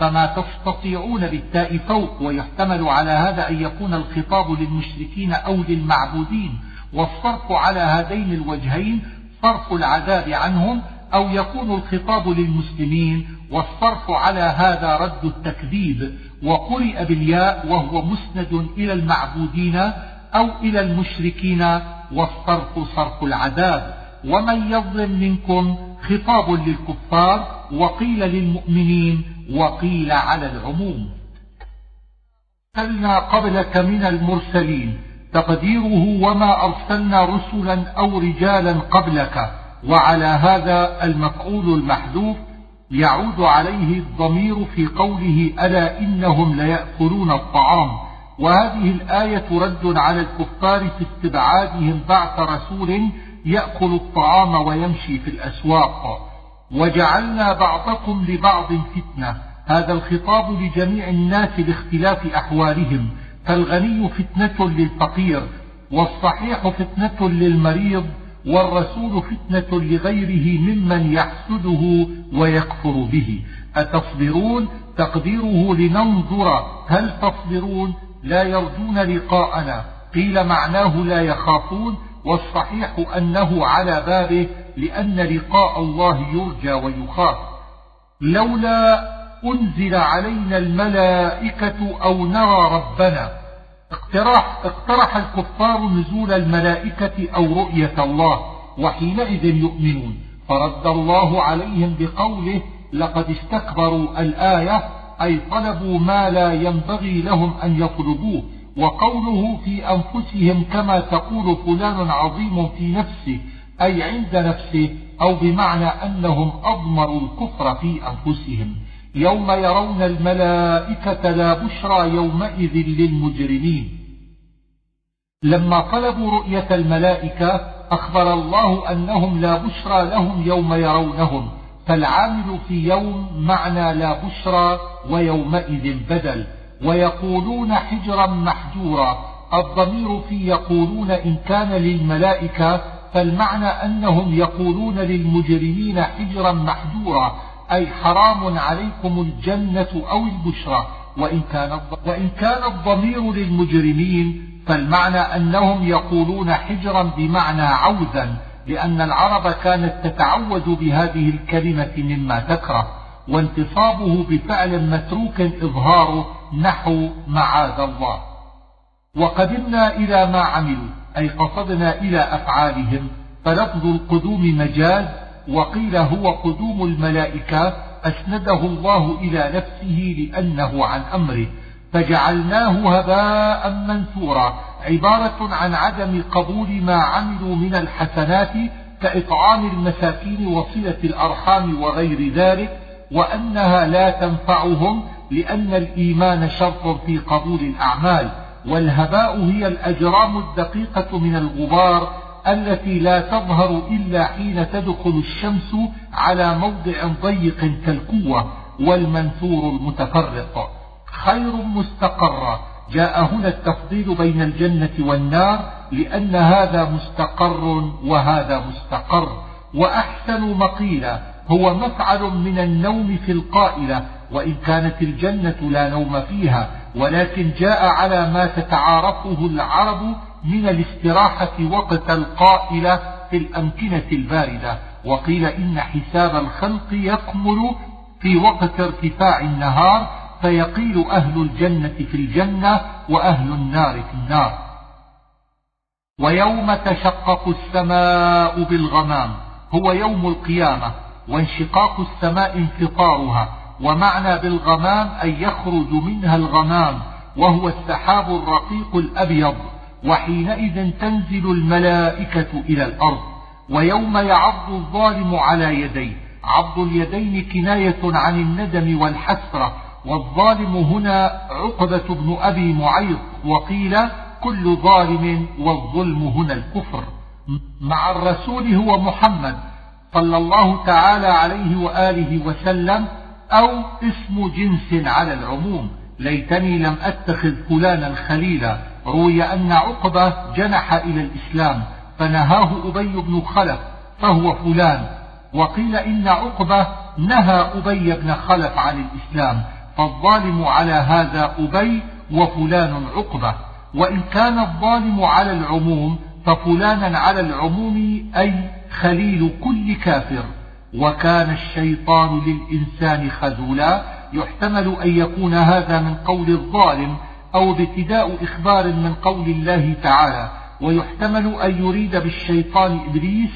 فما تستطيعون بالتاء فوق ويحتمل على هذا أن يكون الخطاب للمشركين أو للمعبودين. والصرف على هذين الوجهين صرف العذاب عنهم أو يكون الخطاب للمسلمين والصرف على هذا رد التكذيب وقرئ بالياء وهو مسند إلى المعبودين أو إلى المشركين والصرف صرف العذاب. ومن يظلم منكم خطاب للكفار وقيل للمؤمنين وقيل على العموم. أرسلنا قبلك من المرسلين. تقديره وما أرسلنا رسلا أو رجالا قبلك وعلى هذا المفعول المحذوف يعود عليه الضمير في قوله ألا إنهم ليأكلون الطعام. وهذه الآية رد على الكفار في استبعادهم بعث رسول يأكل الطعام ويمشي في الأسواق. وجعلنا بعضكم لبعض فتنة. هذا الخطاب لجميع الناس باختلاف أحوالهم. فالغني فتنة للفقير والصحيح فتنة للمريض والرسول فتنة لغيره ممن يحسده ويكفر به. أتصبرون؟ تقديره لننظر. هل تصبرون؟ لا يرجون لقاءنا. قيل معناه لا يخافون والصحيح أنه على بابه لأن لقاء الله يرجى ويخاف. لولا أنزل علينا الملائكة أو نرى ربنا. اقترح, اقترح الكفار نزول الملائكة أو رؤية الله وحينئذ يؤمنون. فرد الله عليهم بقوله لقد استكبروا الآية أي طلبوا ما لا ينبغي لهم أن يطلبوه. وقوله في أنفسهم كما تقول فلان عظيم في نفسه أي عند نفسه أو بمعنى أنهم أضمروا الكفر في أنفسهم. يوم يرون الملائكة لا بشرى يومئذ للمجرمين. لما طلبوا رؤية الملائكة أخبر الله أنهم لا بشرى لهم يوم يرونهم فالعامل في يوم معنى لا بشرى ويومئذ بدل ويقولون حجرا محجورا الضمير في يقولون إن كان للملائكة فالمعنى أنهم يقولون للمجرمين حجرا محجورا أي حرام عليكم الجنة أو البشرى وإن كان, وإن كان الضمير للمجرمين فالمعنى أنهم يقولون حجرا بمعنى عوزا لأن العرب كانت تتعود بهذه الكلمة مما تكره وانتصابه بفعل متروك إظهاره نحو معاذ الله. وقدمنا إلى ما عملوا أي قصدنا إلى أفعالهم فلفظ القدوم مجاز وقيل هو قدوم الملائكة أسنده الله إلى نفسه لأنه عن أمره. فجعلناه هباء منثورا عبارة عن عدم قبول ما عملوا من الحسنات كإطعام المساكين وصلة الأرحام وغير ذلك وأنها لا تنفعهم لأن الإيمان شرط في قبول الأعمال. والهباء هي الأجرام الدقيقة من الغبار التي لا تظهر إلا حين تدخل الشمس على موضع ضيق كالقوة والمنثور المتفرق. خير مستقرة. جاء هنا التفضيل بين الجنة والنار لأن هذا مستقر وهذا مستقر. وأحسن مقيلا. هو مفعل من النوم في القائلة. وإن كانت الجنة لا نوم فيها. ولكن جاء على ما تتعارفه العرب من الاستراحة وقت القائلة في الأمكنة الباردة. وقيل إن حساب الخلق يكمل في وقت ارتفاع النهار فيقيل أهل الجنة في الجنة وأهل النار في النار. ويوم تشقق السماء بالغمام هو يوم القيامة وانشقاق السماء انفطارها. ومعنى بالغمام أن يخرج منها الغمام وهو السحاب الرقيق الأبيض. وحينئذ تنزل الملائكة إلى الأرض ويوم يعض الظالم على يديه. عض اليدين كناية عن الندم والحسرة والظالم هنا عقبة بن أبي معيط وقيل كل ظالم والظلم هنا الكفر. مع الرسول هو محمد صلى الله تعالى عليه وآله وسلم أو اسم جنس على العموم. ليتني لم أتخذ فلانا خليلا روي أن عقبة جنح إلى الإسلام فنهاه أبي بن خلف فهو فلان. وقيل إن عقبة نهى أبي بن خلف عن الإسلام فالظالم على هذا أبي وفلان عقبة. وإن كان الظالم على العموم ففلانا على العموم أي خليل كل كافر. وكان الشيطان للإنسان خذولا يحتمل أن يكون هذا من قول الظالم أو ابتداء إخبار من قول الله تعالى ويحتمل أن يريد بالشيطان إبليس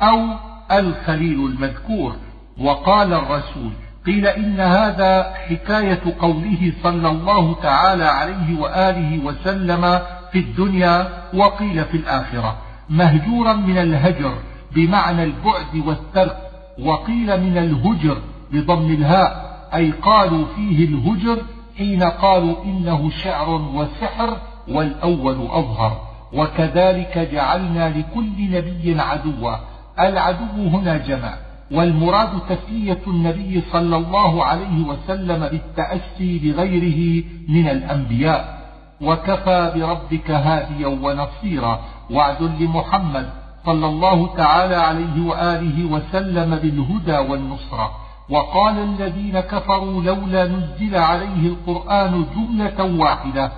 أو الخليل المذكور. وقال الرسول قيل إن هذا حكاية قوله صلى الله تعالى عليه وآله وسلم في الدنيا وقيل في الآخرة مهجورا من الهجر بمعنى البعد والترك وقيل من الهجر بضم الهاء أي قالوا فيه الهجر حين قالوا إنه شعر وسحر والأول أظهر. وكذلك جعلنا لكل نبي عدوا. العدو هنا جمع. والمراد تسلية النبي صلى الله عليه وسلم بالتأسي بغيره من الأنبياء. وكفى بربك هاديا ونصيرا. وعد لمحمد صلى الله تعالى عليه وآله وسلم بالهدى والنصرة. وقال الذين كفروا لولا نزل عليه القرآن جملة واحدة.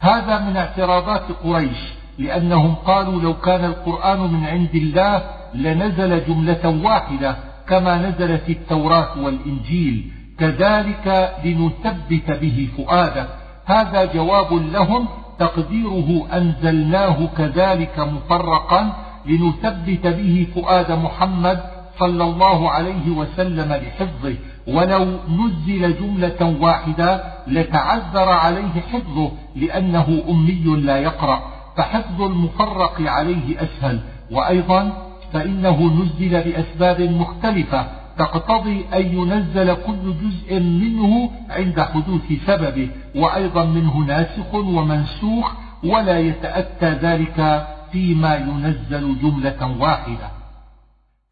هذا من اعتراضات قريش لأنهم قالوا لو كان القرآن من عند الله لنزل جملة واحدة كما نزلت التوراة والإنجيل. كذلك لنثبت به فؤادك. هذا جواب لهم تقديره أنزلناه كذلك مفرقا لنثبت به فؤاد محمد صلى الله عليه وسلم لحفظه ولو نزل جملة واحدة لتعذر عليه حفظه لأنه أمي لا يقرأ. فحفظ المفرق عليه أسهل. وأيضا فإنه نزل بأسباب مختلفة تقتضي أن ينزل كل جزء منه عند حدوث سببه. وأيضا منه ناسخ ومنسوخ ولا يتأتى ذلك فيما ينزل جملة واحدة.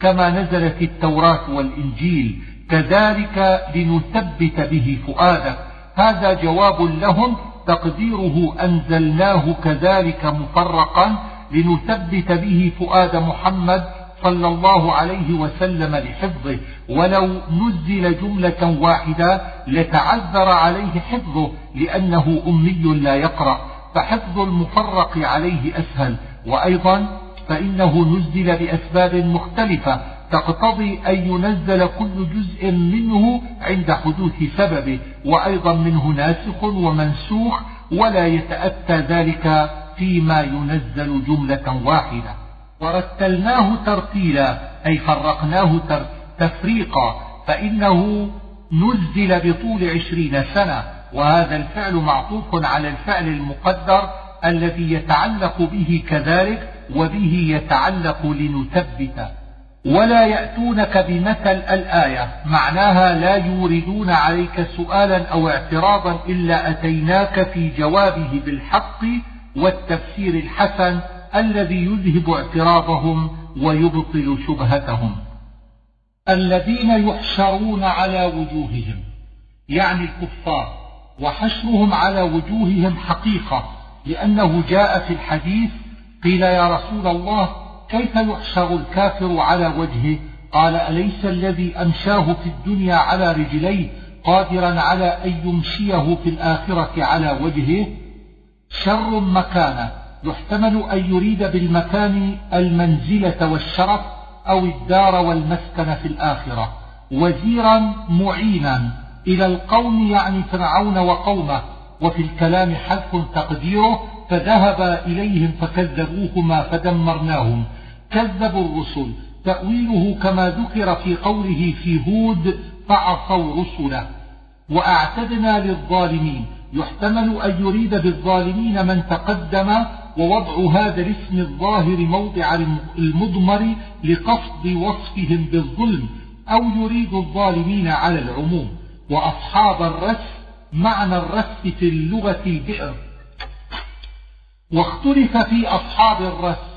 كما نزلت التوراة والإنجيل كذلك لنثبت به فؤادك. هذا جواب لهم تقديره أنزلناه كذلك مفرقا لنثبت به فؤاد محمد صلى الله عليه وسلم لحفظه. ولو نزل جملة واحدة لتعذر عليه حفظه لأنه أمي لا يقرأ فحفظ المفرق عليه أسهل. وأيضا فإنه نزل بأسباب مختلفة تقتضي أن ينزل كل جزء منه عند حدوث سببه وأيضا منه ناسخ ومنسوخ ولا يتأتى ذلك فيما ينزل جملة واحدة. ورتلناه ترتيلا أي فرقناه تفريقا فإنه نزل بطول عشرين سنة. وهذا الفعل معطوف على الفعل المقدر الذي يتعلق به كذلك وبه يتعلق لنثبت ولا يأتونك بمثل الآية معناها لا يوردون عليك سؤالا أو اعتراضا إلا أتيناك في جوابه بالحق والتفسير الحسن الذي يذهب اعتراضهم ويبطل شبهتهم. الذين يحشرون على وجوههم يعني الكفار وحشرهم على وجوههم حقيقة لأنه جاء في الحديث قيل يا رسول الله كيف يحشر الكافر على وجهه؟ قال أليس الذي أمشاه في الدنيا على رجليه قادرا على أن يمشيه في الآخرة على وجهه؟ شر مكانه. يحتمل أن يريد بالمكان المنزلة والشرف أو الدار والمسكن في الآخرة. وزيرا معينا. إلى القوم يعني فرعون وقومه. وفي الكلام حذف تقديره فذهب إليهم فكذبوهما فدمرناهم. كذبوا الرسل تأويله كما ذكر في قوله في هود فعصوا رسله وأعتدنا للظالمين. يحتمل أن يريد بالظالمين من تقدم ووضع هذا الاسم الظاهر موضع المضمر لقصد وصفهم بالظلم أو يريد الظالمين على العموم. وأصحاب الرس معنى الرس في اللغة البئر. واختلف في أصحاب الرس.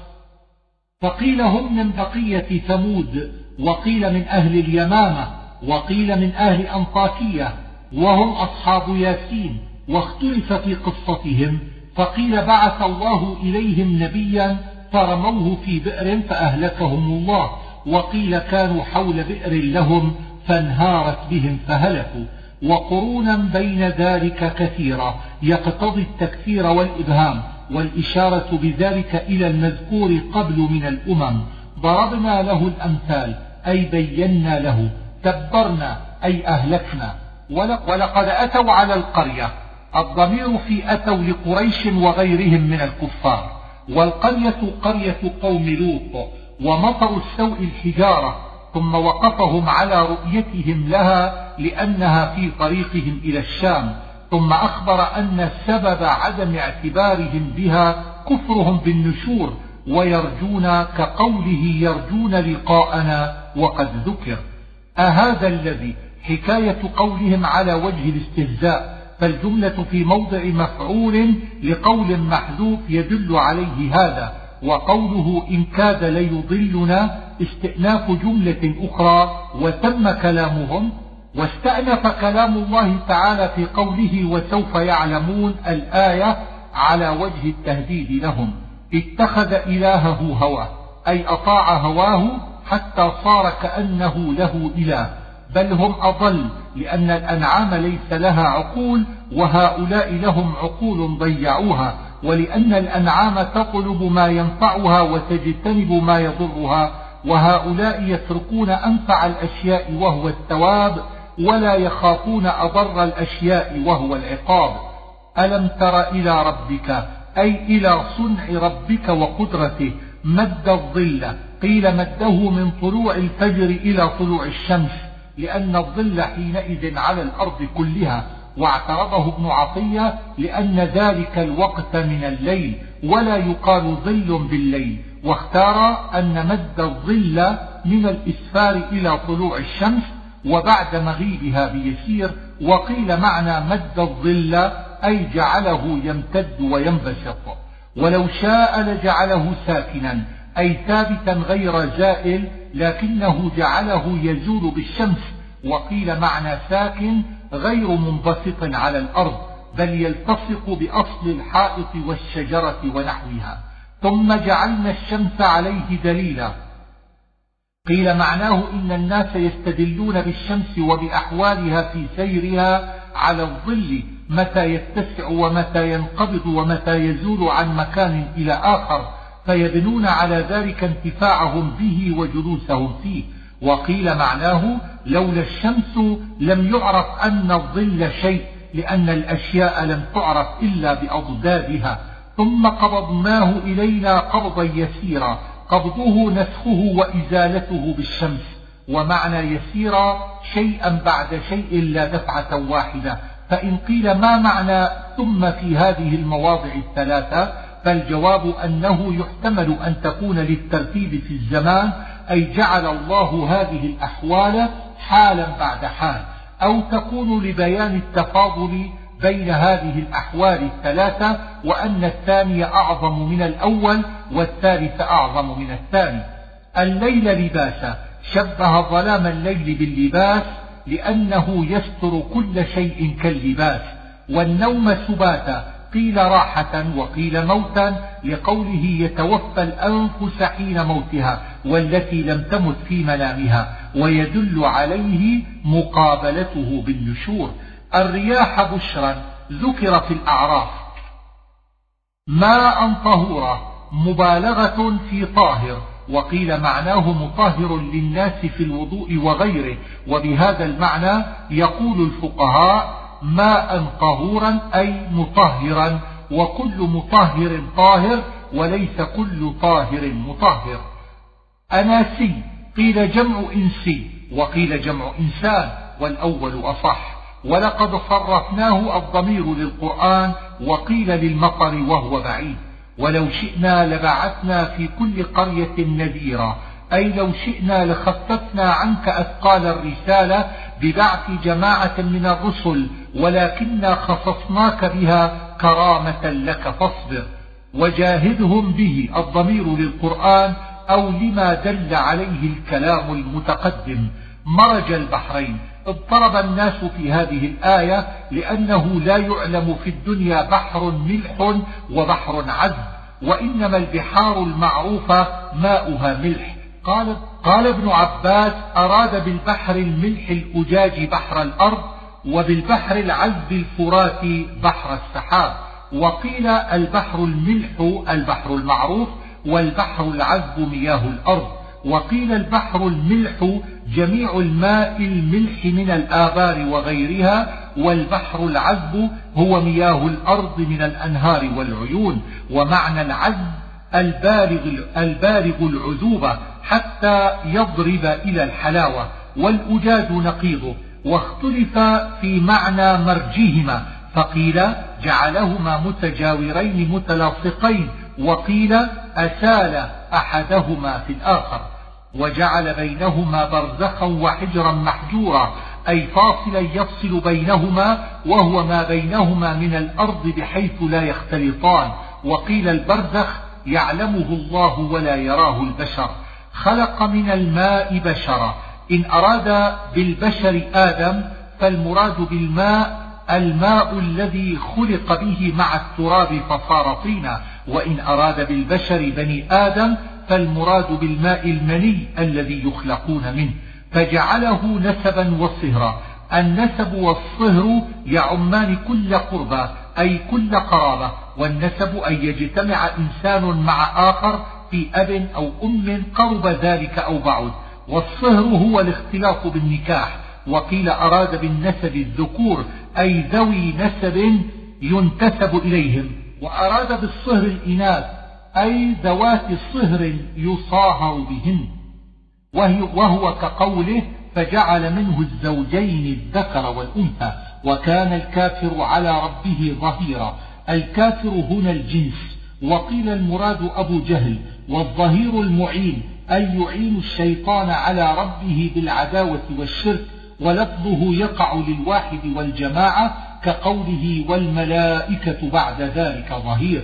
فقيل هم من بقية ثمود وقيل من أهل اليمامة وقيل من أهل أنطاكية وهم أصحاب ياسين. واختلف في قصتهم فقيل بعث الله إليهم نبيا فرموه في بئر فأهلكهم الله وقيل كانوا حول بئر لهم فانهارت بهم فهلكوا. وقرونا بين ذلك كثيرا يقتضي التكثير والإبهام. والإشارة بذلك إلى المذكور قبل من الأمم. ضربنا له الأمثال أي بينا له. تبرنا أي أهلكنا. ولقد أتوا على القرية. الضمير في أتوا لقريش وغيرهم من الكفار. والقرية قرية قوم لوط ومطر السوء الحجارة ثم وقفهم على رؤيتهم لها لأنها في طريقهم إلى الشام. ثم أخبر أن سبب عدم اعتبارهم بها كفرهم بالنشور ويرجون كقوله يرجون لقاءنا وقد ذكر. أهذا الذي حكاية قولهم على وجه الاستهزاء فالجملة في موضع مفعول لقول محذوف يدل عليه هذا وقوله إن كاد ليضلنا استئناف جملة أخرى وتم كلامهم واستأنف كلام الله تعالى في قوله وسوف يعلمون الآية على وجه التهديد لهم. اتخذ إلهه هواه أي أطاع هواه حتى صار كأنه له إله. بل هم أضل لأن الأنعام ليس لها عقول وهؤلاء لهم عقول ضيعوها. ولأن الأنعام تطلب ما ينفعها وتجتنب ما يضرها وهؤلاء يتركون أنفع الأشياء وهو الثواب. ولا يخافون أضر الأشياء وهو العقاب. ألم تر إلى ربك؟ أي إلى صنع ربك وقدرته. مد الظل. قيل مده من طلوع الفجر إلى طلوع الشمس. لأن الظل حينئذ على الأرض كلها. واعترضه ابن عطية لأن ذلك الوقت من الليل. ولا يقال ظل بالليل. واختار أن مد الظل من الإسفار إلى طلوع الشمس وبعد مغيبها بيسير وقيل معنى مد الظل أي جعله يمتد وينبسط. ولو شاء لجعله ساكنا أي ثابتا غير زائل لكنه جعله يزول بالشمس. وقيل معنى ساكن غير منبسط على الأرض بل يلتصق بأصل الحائط والشجرة ونحوها. ثم جعلنا الشمس عليه دليلا قيل معناه إن الناس يستدلون بالشمس وبأحوالها في سيرها على الظل متى يتسع ومتى ينقبض ومتى يزول عن مكان إلى آخر فيبنون على ذلك انتفاعهم به وجلوسهم فيه. وقيل معناه لولا الشمس لم يعرف أن الظل شيء لأن الأشياء لم تعرف إلا بأضدادها. ثم قبضناه إلينا قبضا يسيرا. قبضه نسخه وإزالته بالشمس. ومعنى يسيرا شيئا بعد شيء لا دفعة واحدة. فإن قيل ما معنى ثم في هذه المواضع الثلاثة فالجواب أنه يحتمل أن تكون للترتيب في الزمان أي جعل الله هذه الأحوال حالا بعد حال أو تكون لبيان التفاضل بين هذه الأحوال الثلاثة وأن الثاني أعظم من الأول والثالث أعظم من الثاني. الليل لباسا. شبه ظلام الليل باللباس لأنه يستر كل شيء كاللباس. والنوم سباتا. قيل راحة وقيل موتا. لقوله يتوفى الأنفس حين موتها والتي لم تمت في منامها ويدل عليه مقابلته بالنشور. الرياح بشرا ذكر في الأعراف. ماء طهورا مبالغة في طاهر وقيل معناه مطهر للناس في الوضوء وغيره. وبهذا المعنى يقول الفقهاء ماء طهورا أي مطهرا وكل مطهر طاهر وليس كل طاهر مطهر. أناسي قيل جمع إنسي وقيل جمع إنسان والأول أصح. ولقد صرفناه الضمير للقرآن وقيل للمطر وهو بعيد. ولو شئنا لبعثنا في كل قرية نذيرا. أي لو شئنا لخففنا عنك أثقال الرسالة ببعث جماعة من الرسل ولكنا خصصناك بها كرامة لك فاصبر. وجاهدهم به الضمير للقرآن أو لما دل عليه الكلام المتقدم. مرج البحرين. اضطرب الناس في هذه الآية لأنه لا يعلم في الدنيا بحر ملح وبحر عذب وإنما البحار المعروفة ماؤها ملح. قال, قال ابن عباس أراد بالبحر الملح الأجاج بحر الأرض وبالبحر العذب الفرات بحر السحاب. وقيل البحر الملح البحر المعروف والبحر العذب مياه الأرض. وقيل البحر الملح جميع الماء الملح من الآبار وغيرها والبحر العذب هو مياه الأرض من الأنهار والعيون ومعنى العذب البالغ, البالغ العذوبة حتى يضرب إلى الحلاوة والأجاج نقيضه واختلف في معنى مرجهما فقيل جعلهما متجاورين متلاصقين وقيل أسال أحدهما في الآخر. وجعل بينهما برزخا وحجرا محجورا أي فاصلا يفصل بينهما وهو ما بينهما من الأرض بحيث لا يختلطان. وقيل البرزخ يعلمه الله ولا يراه البشر. خلق من الماء بشرا. إن أراد بالبشر آدم فالمراد بالماء الماء الذي خلق به مع التراب فصار طينا. وإن أراد بالبشر بني آدم فالمراد بالماء المني الذي يخلقون منه فجعله نسبا وصهرا. النسب والصهر يعمان كل قربى أي كل قرابة. والنسب أن يجتمع إنسان مع آخر في أب أو أم قرب ذلك أو بعد. والصهر هو الاختلاط بالنكاح. وقيل أراد بالنسب الذكور أي ذوي نسب ينتسب إليهم. وأراد بالصهر الإناث أي ذوات صهر يصاهر بهن. وهو كقوله فجعل منه الزوجين الذكر والأنثى وكان الكافر على ربه ظهيرا. الكافر هنا الجنس. وقيل المراد أبو جهل والظهير المعين أي يعين الشيطان على ربه بالعداوة والشرك ولفظه يقع للواحد والجماعة كقوله والملائكة بعد ذلك ظهير.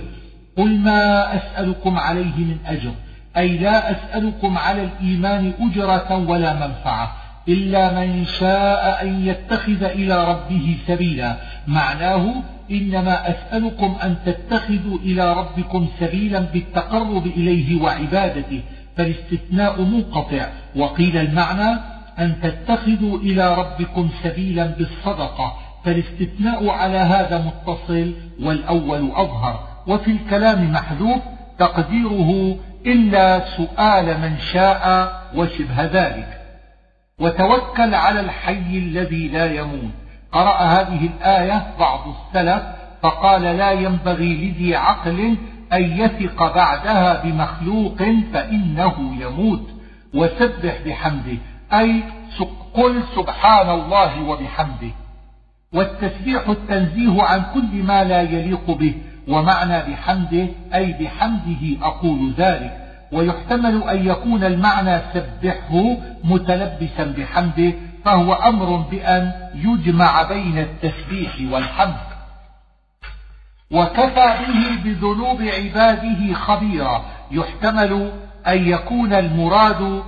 قل ما أسألكم عليه من أجر أي لا أسألكم على الإيمان أجرة ولا منفعة إلا من شاء أن يتخذ إلى ربه سبيلا. معناه إنما أسألكم أن تتخذوا إلى ربكم سبيلا بالتقرب إليه وعبادته فالاستثناء منقطع. وقيل المعنى أن تتخذوا إلى ربكم سبيلا بالصدقة فالاستثناء على هذا متصل والأول أظهر. وفي الكلام محذوف تقديره إلا سؤال من شاء وشبه ذلك. وتوكل على الحي الذي لا يموت. قرأ هذه الآية بعض السلف فقال لا ينبغي لذي عقل أن يثق بعدها بمخلوق فإنه يموت. وسبح بحمده. أي قل سبحان الله وبحمده. والتسبيح التنزيه عن كل ما لا يليق به. ومعنى بحمده أي بحمده أقول ذلك. ويحتمل أن يكون المعنى سبحه متلبسا بحمده فهو أمر بأن يجمع بين التسبيح والحمد. وكفى به بذنوب عباده خبيرا. يحتمل أن يكون المراد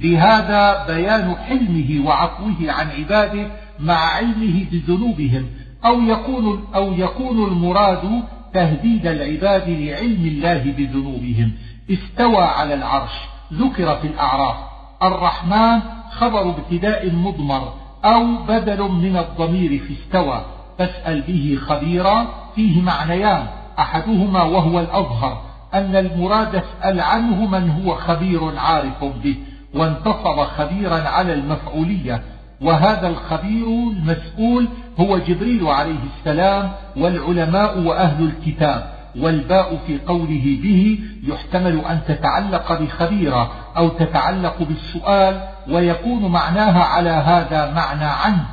بهذا بيان حلمه وعفوه عن عباده مع علمه بذنوبهم أو يكون, أو يكون المراد تهديد العباد لعلم الله بذنوبهم. استوى على العرش ذكر في الأعراف. الرحمن خبر ابتداء مضمر أو بدل من الضمير في استوى. فاسأل به خبيرا فيه معنيان أحدهما وهو الأظهر أن المراد اسأل عنه من هو خبير عارف به. وانتصب خبيرا على المفعولية وهذا الخبير المسؤول هو جبريل عليه السلام والعلماء وأهل الكتاب والباء في قوله به يحتمل أن تتعلق بخبيرة أو تتعلق بالسؤال ويكون معناها على هذا معنى عنه.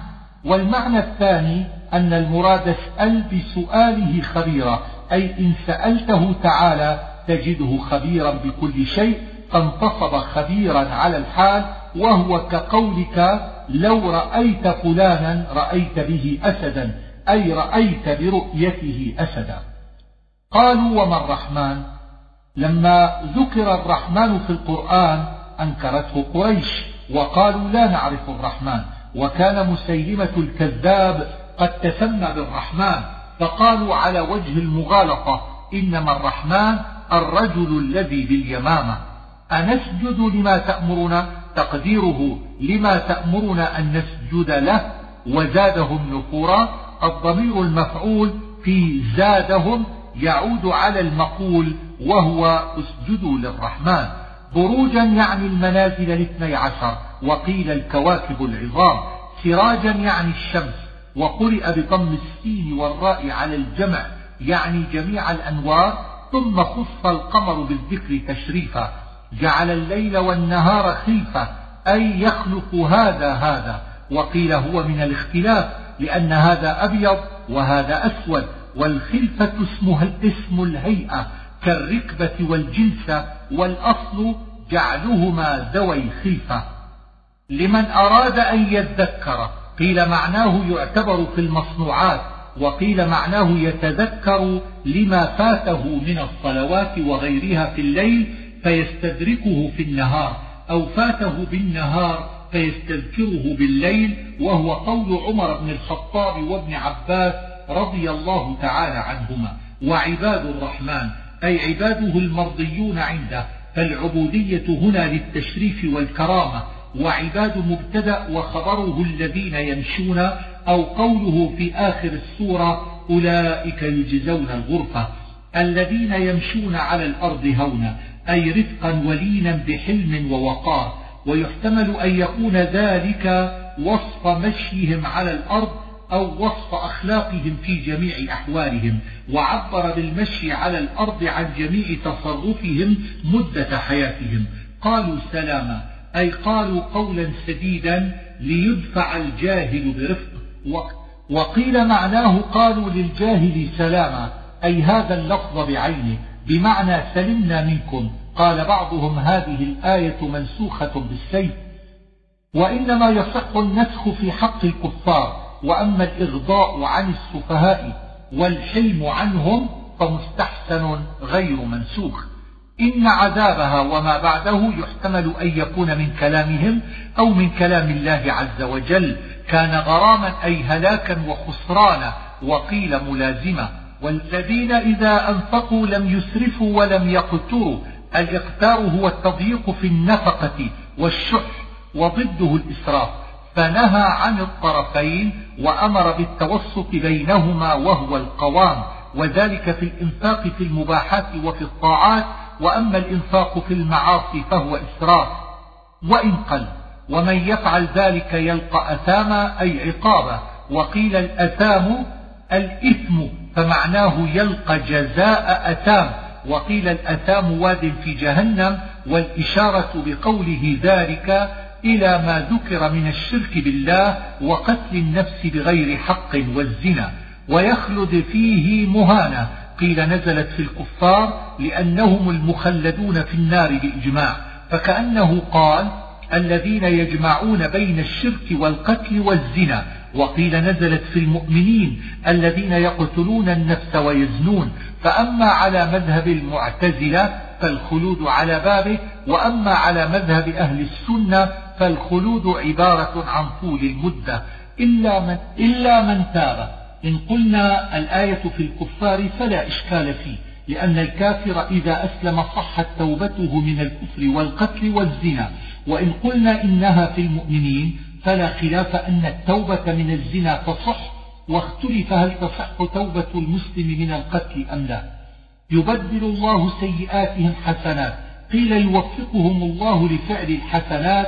والمعنى الثاني أن المراد اسأل بسؤاله خبيرا أي إن سألته تعالى تجده خبيرا بكل شيء فانتصب خبيرا على الحال وهو كقولك لو رأيت فلانا رأيت به أسدا أي رأيت برؤيته أسدا. قالوا وما الرحمن؟ لما ذكر الرحمن في القرآن أنكرته قريش وقالوا لا نعرف الرحمن. وكان مسيلمة الكذاب قد تسمى بالرحمن فقالوا على وجه المغالطة إنما الرحمن الرجل الذي باليمامة. أنسجد لما تأمرنا؟ تقديره لما تأمرنا أن نسجد له وزادهم نفورا الضمير المفعول في زادهم يعود على المقول وهو اسجدوا للرحمن. بروجا يعني المنازل الاثني عشر وقيل الكواكب العظام. سراجا يعني الشمس وقرئ بضم السين والراء على الجمع يعني جميع الأنوار ثم خص القمر بالذكر تشريفا. جعل الليل والنهار خلفة أي يخلق هذا هذا. وقيل هو من الاختلاف لأن هذا أبيض وهذا أسود والخلفة اسمها اسم الهيئة كالركبة والجنس والأصل جعلهما ذوي خلفة. لمن أراد أن يذكر قيل معناه يعتبر في المصنوعات وقيل معناه يتذكر لما فاته من الصلوات وغيرها في الليل فيستدركه في النهار أو فاته بالنهار فيستذكره بالليل وهو قول عمر بن الخطاب وابن عباس رضي الله تعالى عنهما. وعباد الرحمن أي عباده المرضيون عنده فالعبودية هنا للتشريف والكرامة. وعباد مبتدأ وخبره الذين يمشون أو قوله في آخر السورة أولئك يجزون الغرفة. الذين يمشون على الأرض هونا أي رفقا ولينا بحلم ووقار ويحتمل أن يكون ذلك وصف مشيهم على الأرض أو وصف أخلاقهم في جميع أحوالهم وعبر بالمشي على الأرض عن جميع تصرفهم مدة حياتهم. قالوا سلاما أي قالوا قولا سديدا ليدفع الجاهل برفق. وقيل معناه قالوا للجاهل سلاما أي هذا اللفظ بعينه بمعنى سلمنا منكم. قال بعضهم هذه الآية منسوخة بالسيف وإنما يصح النسخ في حق الكفار وأما الإغضاء عن السفهاء والحلم عنهم فمستحسن غير منسوخ. إن عذابها وما بعده يحتمل أن يكون من كلامهم أو من كلام الله عز وجل. كان غراما أي هلاكا وخسرانا وقيل ملازمة. والذين إذا أنفقوا لم يسرفوا ولم يقتروا الإقتار هو التضييق في النفقة والشح وضده الإسراف فنهى عن الطرفين وأمر بالتوسط بينهما وهو القوام وذلك في الإنفاق في المباحات وفي الطاعات وأما الإنفاق في المعاصي فهو إسراف. وإن قل ومن يفعل ذلك يلقى أثاما أي عقابا وقيل الأثام الإثم فمعناه يلقى جزاء أثام وقيل الأثام واد في جهنم والإشارة بقوله ذلك إلى ما ذكر من الشرك بالله وقتل النفس بغير حق والزنا ويخلد فيه مهانة قيل نزلت في الكفار لأنهم المخلدون في النار بإجماع فكأنه قال الذين يجمعون بين الشرك والقتل والزنا وقيل نزلت في المؤمنين الذين يقتلون النفس ويزنون. فأما على مذهب المعتزلة فالخلود على بابه وأما على مذهب أهل السنة فالخلود عبارة عن طول المدة. إلا من, إلا من تاب. إن قلنا الآية في الكفار فلا إشكال فيه لأن الكافر إذا أسلم صحت توبته من الكفر والقتل والزنا. وإن قلنا إنها في المؤمنين فلا خلاف أن التوبة من الزنا تصح واختلف هل تصح توبة المسلم من القتل أم لا. يبدل الله سيئاتهم حسنات قيل يوفقهم الله لفعل الحسنات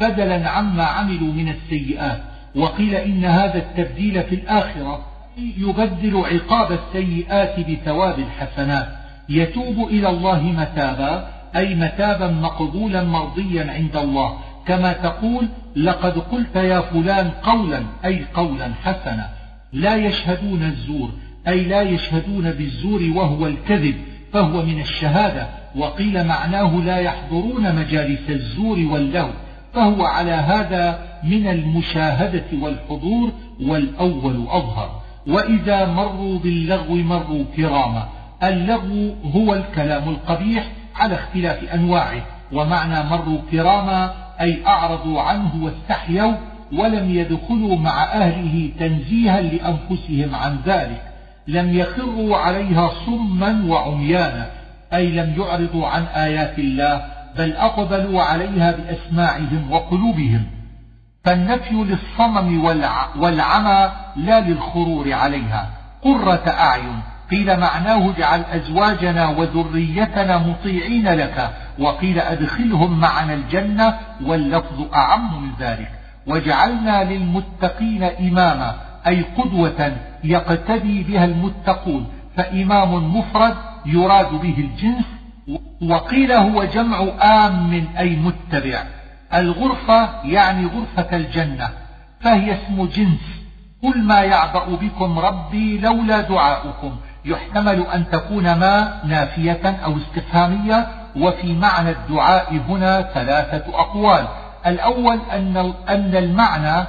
بدلا عما عملوا من السيئات وقيل إن هذا التبديل في الآخرة يبدل عقاب السيئات بثواب الحسنات. يتوب إلى الله متابا أي متابا مقبولا مرضيا عند الله. كما تقول لقد قلت يا فلان قولا أي قولا حسنا لا يشهدون الزور أي لا يشهدون بالزور وهو الكذب فهو من الشهادة وقيل معناه لا يحضرون مجالس الزور واللهو فهو على هذا من المشاهدة والحضور والأول أظهر. وإذا مروا باللغو مروا كراما اللغو هو الكلام القبيح على اختلاف أنواعه ومعنى مروا كراما أي أعرضوا عنه واستحيوا ولم يدخلوا مع أهله تنزيها لأنفسهم عن ذلك لم يخروا عليها صما وعميانا أي لم يعرضوا عن آيات الله بل أقبلوا عليها بأسماعهم وقلوبهم. فالنفي للصمم والعمى لا للخرور عليها. قرة أعين. قيل معناه اجعل أزواجنا وذريتنا مطيعين لك. وقيل أدخلهم معنا الجنة واللفظ أعم من ذلك. وجعلنا للمتقين إماما أي قدوة يقتدي بها المتقون فإمام مفرد يراد به الجنس. وقيل هو جمع آم أي متبع. الغرفة يعني غرفة الجنة فهي اسم جنس. قل ما يعبأ بكم ربي لولا دعاؤكم. يحتمل أن تكون ما نافية أو استفهامية وفي معنى الدعاء هنا ثلاثة أقوال. الأول أن أن المعنى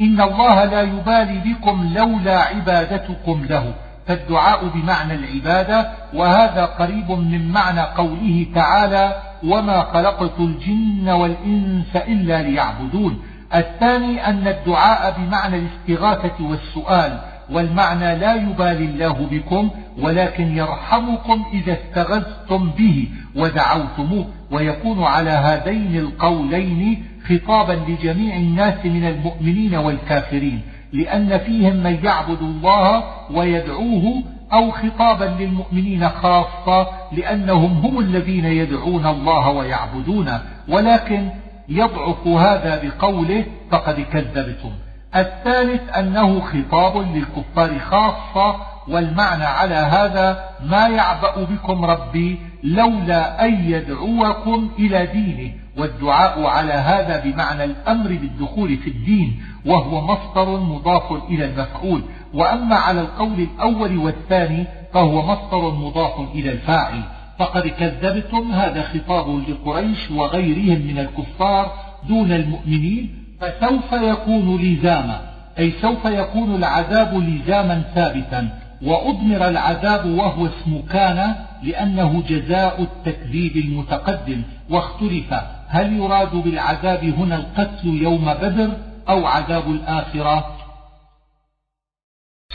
إن الله لا يبالي بكم لولا عبادتكم له فالدعاء بمعنى العبادة وهذا قريب من معنى قوله تعالى وما خلقت الجن والإنس إلا ليعبدون الثاني أن الدعاء بمعنى الاستغاثة والسؤال والمعنى لا يبالي الله بكم ولكن يرحمكم إذا استغثتم به ودعوتموه ويكون على هذين القولين خطابا لجميع الناس من المؤمنين والكافرين لأن فيهم من يعبد الله ويدعوه أو خطابا للمؤمنين خاصة لأنهم هم الذين يدعون الله ويعبدونه ولكن يضعف هذا بقوله فقد كذبتم. الثالث أنه خطاب للكفار خاصة والمعنى على هذا ما يعبأ بكم ربي لولا أن يدعوكم إلى دينه. والدعاء على هذا بمعنى الأمر بالدخول في الدين وهو مصدر مضاف إلى المفعول. وأما على القول الأول والثاني فهو مصدر مضاف إلى الفاعل. فقد كذبتم هذا خطاب لقريش وغيرهم من الكفار دون المؤمنين فسوف يكون لزاما أي سوف يكون العذاب لزاما ثابتا وأضمر العذاب وهو اسم كان لأنه جزاء التكذيب المتقدم. واختلف هل يراد بالعذاب هنا القتل يوم بدر أو عذاب الآخرة؟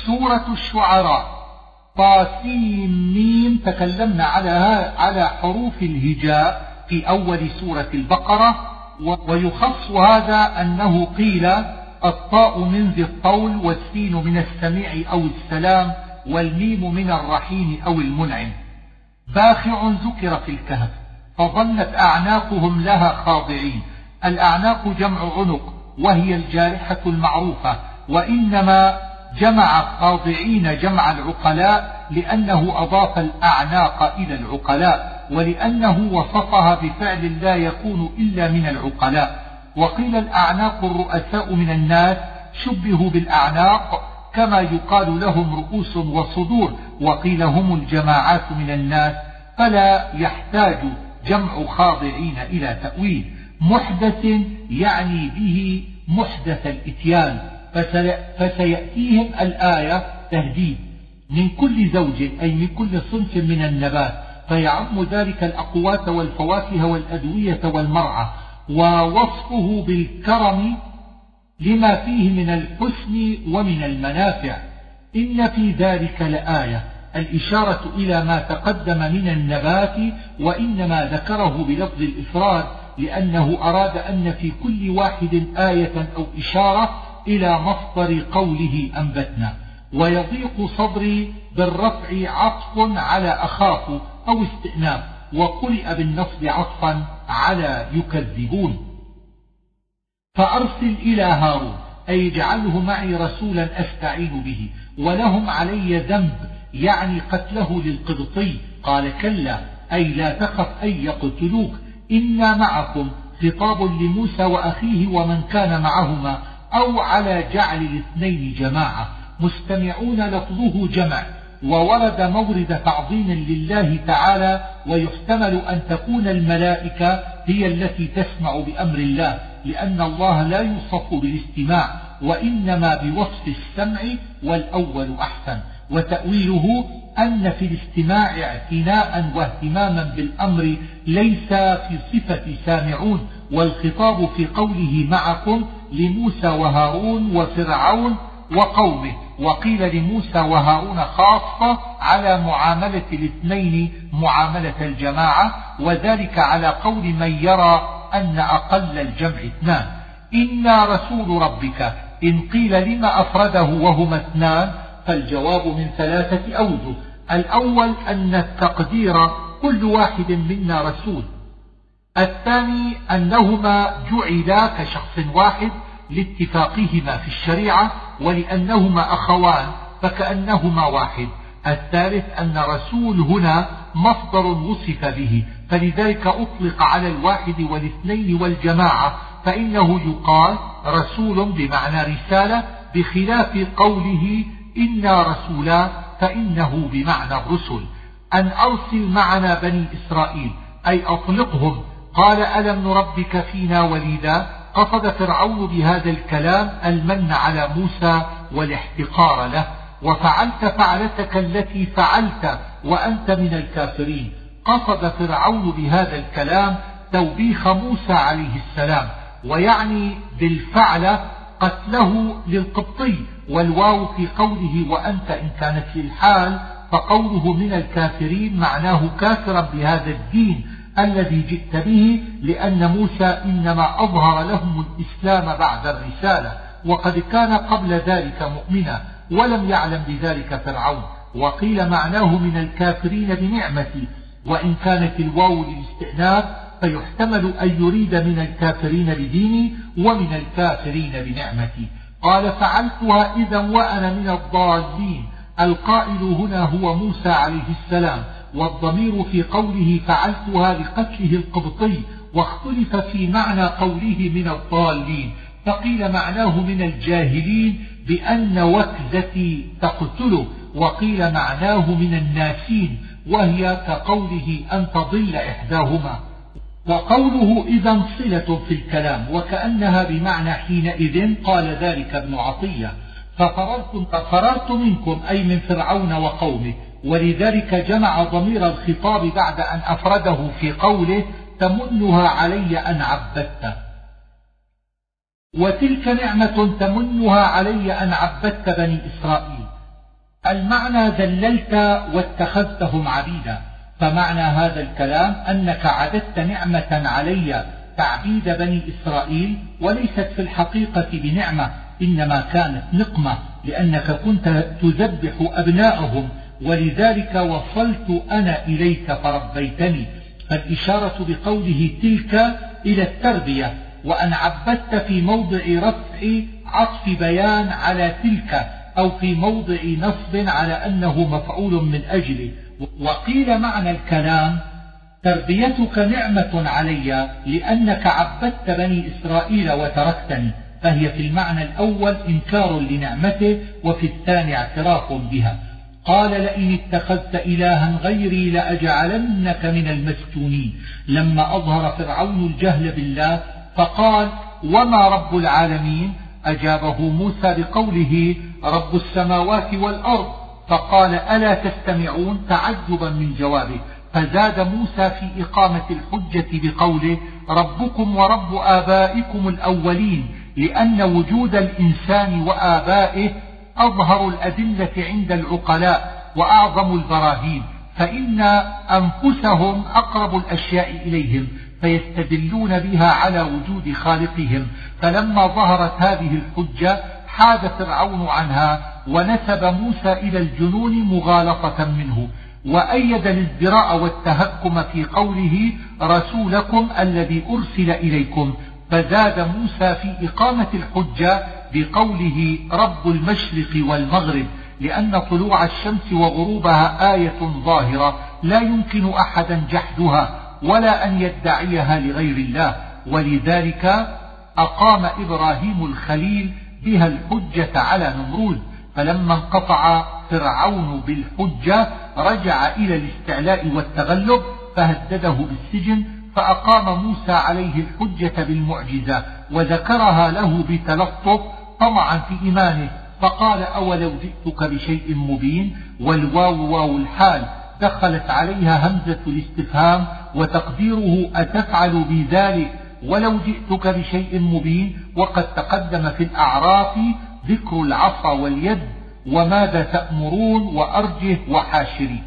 سورة الشعراء. طاسيم ميم تكلمنا على على حروف الهجاء في أول سورة البقرة. ويخص هذا أنه قيل الطاء من ذي الطول والسين من السميع أو السلام والميم من الرحيم أو المنعم. باخع ذكر في الكهف فظلت أعناقهم لها خاضعين. الأعناق جمع عنق وهي الجارحة المعروفة وإنما جمع خاضعين جمع العقلاء لأنه أضاف الأعناق إلى العقلاء. ولأنه وصفها بفعل لا يكون إلا من العقلاء. وقيل الأعناق الرؤساء من الناس شبهوا بالأعناق كما يقال لهم رؤوس وصدور وقيل هم الجماعات من الناس فلا يحتاج جمع خاضعين إلى تأويل. محدث يعني به محدث الإتيان فسيأتيهم الآية تهديد من كل زوج أي من كل صنف من النبات. فيعم ذلك الأقوات والفواكه والأدوية والمرعى ووصفه بالكرم لما فيه من الحسن ومن المنافع. إن في ذلك لآية الإشارة إلى ما تقدم من النبات وإنما ذكره بلفظ الإفراد لأنه أراد أن في كل واحد آية أو إشارة إلى مصدر قوله أنبتنا. ويضيق صدري بالرفع عطف على أخاف أو استئناف وقرئ بالنصب عطفا على يكذبون. فأرسل إلى هارون أي اجعله معي رسولا أستعين به ولهم علي ذنب يعني قتله للقبطي. قال كلا أي لا تخف أن يقتلوك إنا معكم خطاب لموسى وأخيه ومن كان معهما أو على جعل الاثنين جماعة. مستمعون لفظه جمع. وورد مورد تعظيم لله تعالى ويحتمل أن تكون الملائكة هي التي تسمع بأمر الله لأن الله لا يوصف بالاستماع وإنما بوصف السمع والأول أحسن. وتأويله أن في الاستماع اعتناء واهتماما بالأمر ليس في صفة سامعون والخطاب في قوله معكم لموسى وهارون وفرعون وقومه. وقيل لموسى وهارون خاصة على معاملة الاثنين معاملة الجماعة وذلك على قول من يرى أن أقل الجمع اثنان. إنا رسول ربك إن قيل لما أفرده وهما اثنان فالجواب من ثلاثة أوجه. الأول أن التقدير كل واحد منا رسول. الثاني أنهما جعلا كشخص واحد لاتفاقهما في الشريعة. ولأنهما أخوان فكأنهما واحد. الثالث أن رسول هنا مصدر وصف به فلذلك أطلق على الواحد والاثنين والجماعة فإنه يقال رسول بمعنى رسالة بخلاف قوله إنا رسولا فإنه بمعنى الرسل. أن أرسل معنا بني إسرائيل أي أطلقهم. قال ألم نربك فينا وليدا؟ قصد فرعون بهذا الكلام المن على موسى والاحتقار له وفعلت فعلتك التي فعلت وأنت من الكافرين. قصد فرعون بهذا الكلام توبيخ موسى عليه السلام ويعني بالفعل قتله للقبطي والواو في قوله وأنت إن كانت للحال فقوله من الكافرين معناه كافرا بهذا الدين. الذي جئت به لأن موسى إنما أظهر لهم الإسلام بعد الرسالة وقد كان قبل ذلك مؤمنا ولم يعلم بذلك فرعون. وقيل معناه من الكافرين بنعمتي وإن كانت الواو للاستئناف فيحتمل أن يريد من الكافرين بديني ومن الكافرين بنعمتي. قال فعلتها إذا وأنا من الضالين. القائل هنا هو موسى عليه السلام. والضمير في قوله فعلتها لقتله القبطي واختلف في معنى قوله من الضالين فقيل معناه من الجاهلين بأن وكزتي تقتله وقيل معناه من الناسين وهي كقوله أن تضل إحداهما. وقوله إذا صلة في الكلام وكأنها بمعنى حينئذ قال ذلك ابن عطية. ففررت, ففررت منكم أي من فرعون وقومه ولذلك جمع ضمير الخطاب بعد أن أفرده في قوله تمنها علي أن عبدت. وتلك نعمة تمنها علي أن عبدت بني إسرائيل. المعنى ذللت واتخذتهم عبيدا. فمعنى هذا الكلام أنك عددت نعمة علي تعبيد بني إسرائيل وليست في الحقيقة بنعمة إنما كانت نقمة لأنك كنت تذبح أبناءهم ولذلك وصلت أنا إليك فربيتني فالإشارة بقوله تلك إلى التربية وأن عبدت في موضع رفع عطف بيان على تلك أو في موضع نصب على أنه مفعول من أجله. وقيل معنى الكلام تربيتك نعمة علي لأنك عبدت بني إسرائيل وتركتني فهي في المعنى الأول إنكار لنعمته وفي الثاني اعتراف بها. قال لئن اتخذت إلها غيري لأجعلنك من المسجونين لما أظهر فرعون الجهل بالله فقال وما رب العالمين؟ أجابه موسى بقوله رب السماوات والأرض. فقال ألا تستمعون تعجبا من جوابه؟ فزاد موسى في إقامة الحجة بقوله ربكم ورب آبائكم الأولين لأن وجود الإنسان وآبائه أظهر الأدلة عند العقلاء وأعظم البراهين فإن أنفسهم أقرب الأشياء إليهم فيستدلون بها على وجود خالقهم. فلما ظهرت هذه الحجة حاد فرعون عنها ونسب موسى إلى الجنون مغالطة منه وأيد الازدراء والتهكم في قوله رسولكم الذي أرسل إليكم فزاد موسى في إقامة الحجة بقوله رب المشرق والمغرب لأن طلوع الشمس وغروبها آية ظاهرة لا يمكن أحدا جحدها ولا أن يدعيها لغير الله. ولذلك أقام إبراهيم الخليل بها الحجة على نمرود. فلما انقطع فرعون بالحجة رجع إلى الاستعلاء والتغلب فهدده بالسجن فأقام موسى عليه الحجة بالمعجزة وذكرها له بتلطف طمعا في إيمانه فقال أولو جئتك بشيء مبين؟ والواو واو الحال دخلت عليها همزة الاستفهام وتقديره أتفعل بذلك ولو جئتك بشيء مبين؟ وقد تقدم في الأعراف ذكر العصا واليد وماذا تأمرون وأرجه وحاشري.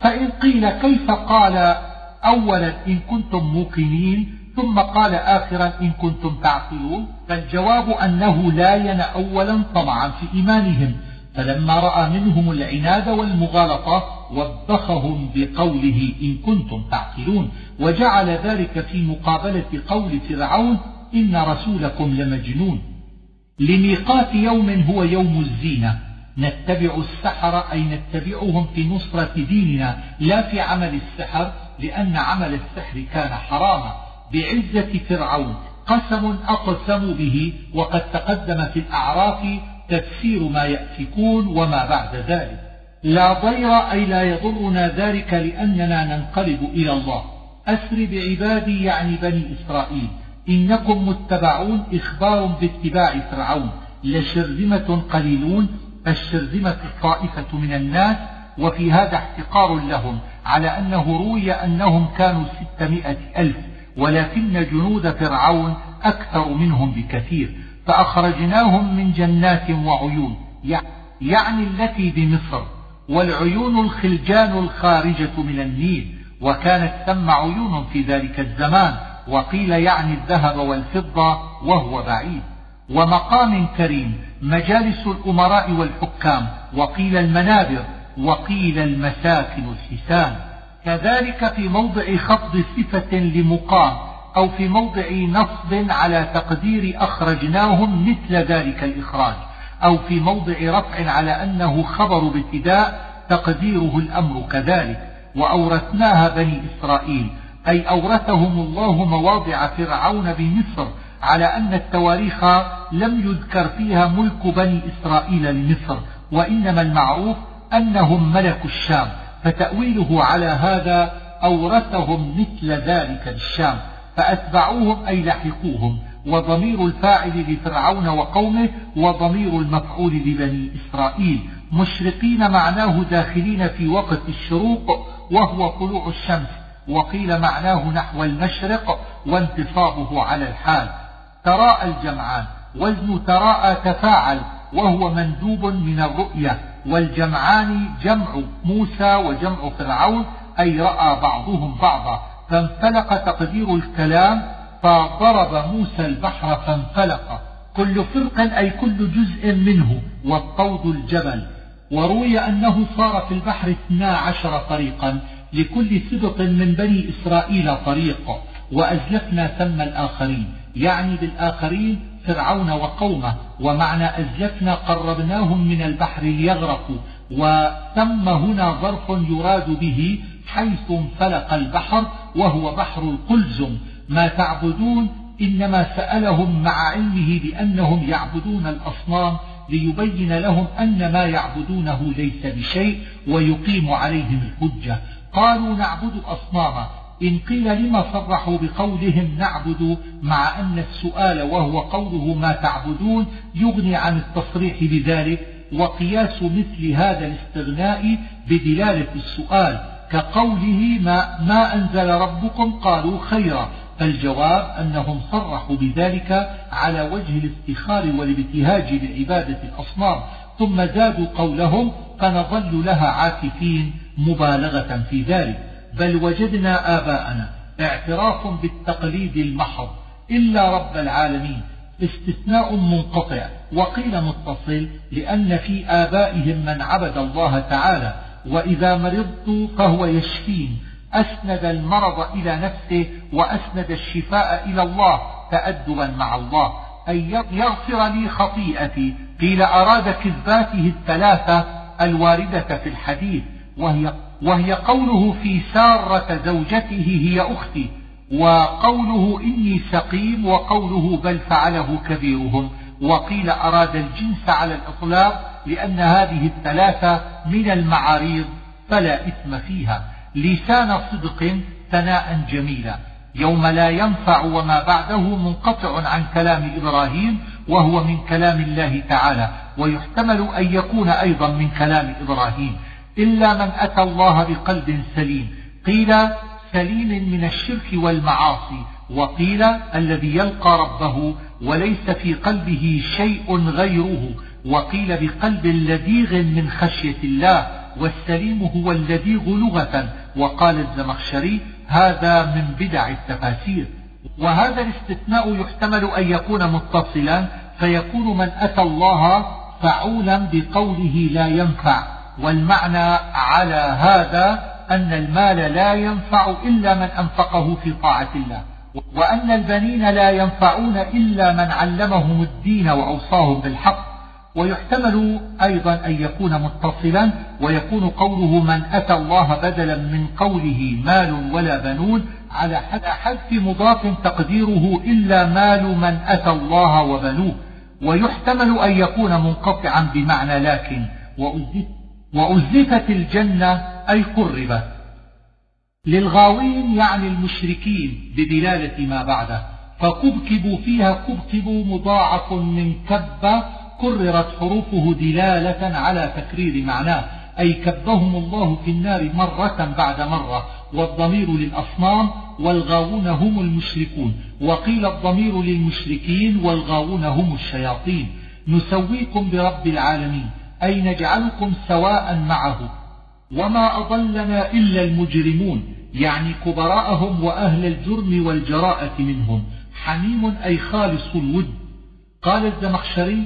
فإن قيل كيف قال أولا إن كنتم موقنين؟ ثم قال آخرا إن كنتم تعقلون فالجواب أنه لا ين أولا طمعا في إيمانهم فلما رأى منهم العناد والمغالطة وبخهم بقوله إن كنتم تعقلون وجعل ذلك في مقابلة قول فرعون إن رسولكم لمجنون. لميقات يوم هو يوم الزينة نتبع السحر أي نتبعهم في نصرة ديننا لا في عمل السحر لأن عمل السحر كان حراما. بعزة فرعون. قسم أقسموا به وقد تقدم في الأعراف تفسير ما يأفكون وما بعد ذلك. لا ضير أي لا يضرنا ذلك لأننا ننقلب إلى الله. أسر بعبادي يعني بني إسرائيل. إنكم متبعون إخبار باتباع فرعون. لشرذمة قليلون. الشرذمة الطائفة من الناس. وفي هذا احتقار لهم. على أنه روي أنهم كانوا ستمائة ألف. ولكن جنود فرعون أكثر منهم بكثير فأخرجناهم من جنات وعيون يعني التي بمصر والعيون الخلجان الخارجة من النيل وكانت ثم عيون في ذلك الزمان وقيل يعني الذهب والفضة وهو بعيد. ومقام كريم مجالس الأمراء والحكام وقيل المنابر وقيل المساكن الحسان. كذلك في موضع خفض صفة لمقام أو في موضع نصب على تقدير أخرجناهم مثل ذلك الإخراج أو في موضع رفع على أنه خبر ابتداء تقديره الأمر كذلك وأورثناها بني إسرائيل أي أورثهم الله مواضع فرعون بمصر على أن التواريخ لم يذكر فيها ملك بني إسرائيل لمصر وإنما المعروف أنهم ملكوا الشام فتأويله على هذا أورثهم مثل ذلك للشام فأتبعوهم أي لحقوهم وضمير الفاعل لفرعون وقومه وضمير المفعول لبني إسرائيل مشرقين معناه داخلين في وقت الشروق وهو طلوع الشمس وقيل معناه نحو المشرق وانتصابه على الحال. تراءى الجمعان وزن تراءى تفاعل وهو مندوب من الرؤية. والجمعان جمع موسى وجمع فرعون أي رأى بعضهم بعضا. فانفلق تقدير الكلام فضرب موسى البحر فانفلق. كل فرق أي كل جزء منه والطود الجبل. وروي أنه صار في البحر اثنا عشر طريقا لكل سبط من بني إسرائيل طريق. وأزلفنا ثم الآخرين. يعني بالآخرين فرعون وقومه ومعنى أزلفنا قربناهم من البحر ليغرقوا وثم هنا ظرف يراد به حيث انفلق البحر وهو بحر القلزم. ما تعبدون إنما سألهم مع علمه بأنهم يعبدون الأصنام ليبين لهم أن ما يعبدونه ليس بشيء ويقيم عليهم الحجة. قالوا نعبد أصناما إن قيل لما صرحوا بقولهم نعبد مع أن السؤال وهو قوله ما تعبدون يغني عن التصريح بذلك وقياس مثل هذا الاستغناء بدلالة السؤال كقوله ما, ما أنزل ربكم؟ قالوا خيرا. فالجواب أنهم صرحوا بذلك على وجه الافتخار والابتهاج بعبادة الأصنام ثم زادوا قولهم فنظل لها عاكفين مبالغة في ذلك. بل وجدنا آباءنا اعتراف بالتقليد المحض إلا رب العالمين استثناء منقطع وقيل متصل لأن في آبائهم من عبد الله تعالى وإذا مرضت فهو يشفين أسند المرض إلى نفسه وأسند الشفاء إلى الله تأدبا مع الله. أن يغفر لي خطيئتي قيل أراد كذباته الثلاثة الواردة في الحديث وهي, وهي قوله في سارة زوجته هي أختي وقوله إني سقيم وقوله بل فعله كبيرهم وقيل أراد الجنس على الإطلاق لأن هذه الثلاثة من المعاريض فلا إثم فيها. لسان صدق ثناء جميلا. يوم لا ينفع وما بعده منقطع عن كلام إبراهيم وهو من كلام الله تعالى ويحتمل أن يكون أيضا من كلام إبراهيم. إلا من أتى الله بقلب سليم. قيل سليم من الشرك والمعاصي وقيل الذي يلقى ربه وليس في قلبه شيء غيره وقيل بقلب لديغ من خشية الله والسليم هو اللديغ لغة وقال الزمخشري هذا من بدع التفاسير. وهذا الاستثناء يحتمل أن يكون متصلا فيكون من أتى الله فعولا بقوله لا ينفع. والمعنى على هذا أن المال لا ينفع إلا من أنفقه في طاعة الله وأن البنين لا ينفعون إلا من علمهم الدين وأوصاهم بالحق ويحتمل أيضا أن يكون متصلا ويكون قوله من أتى الله بدلا من قوله مال ولا بنون على حذف مضاف تقديره إلا مال من أتى الله وبنوه ويحتمل أن يكون منقطعا بمعنى لكن وأزلفت الجنة أي قربت. للغاوين يعني المشركين بدلالة ما بعده. فكبكبوا فيها كبكبوا مضاعف من كب كررت حروفه دلالة على تكرير معناه. أي كبهم الله في النار مرة بعد مرة. والضمير للأصنام والغاوون هم المشركون. وقيل الضمير للمشركين والغاوون هم الشياطين. نسويكم برب العالمين. أي نجعلكم سواء معه. وما أضلنا إلا المجرمون يعني كبراءهم وأهل الجرم والجراءة منهم. حميم أي خالص الود. قال الزمخشري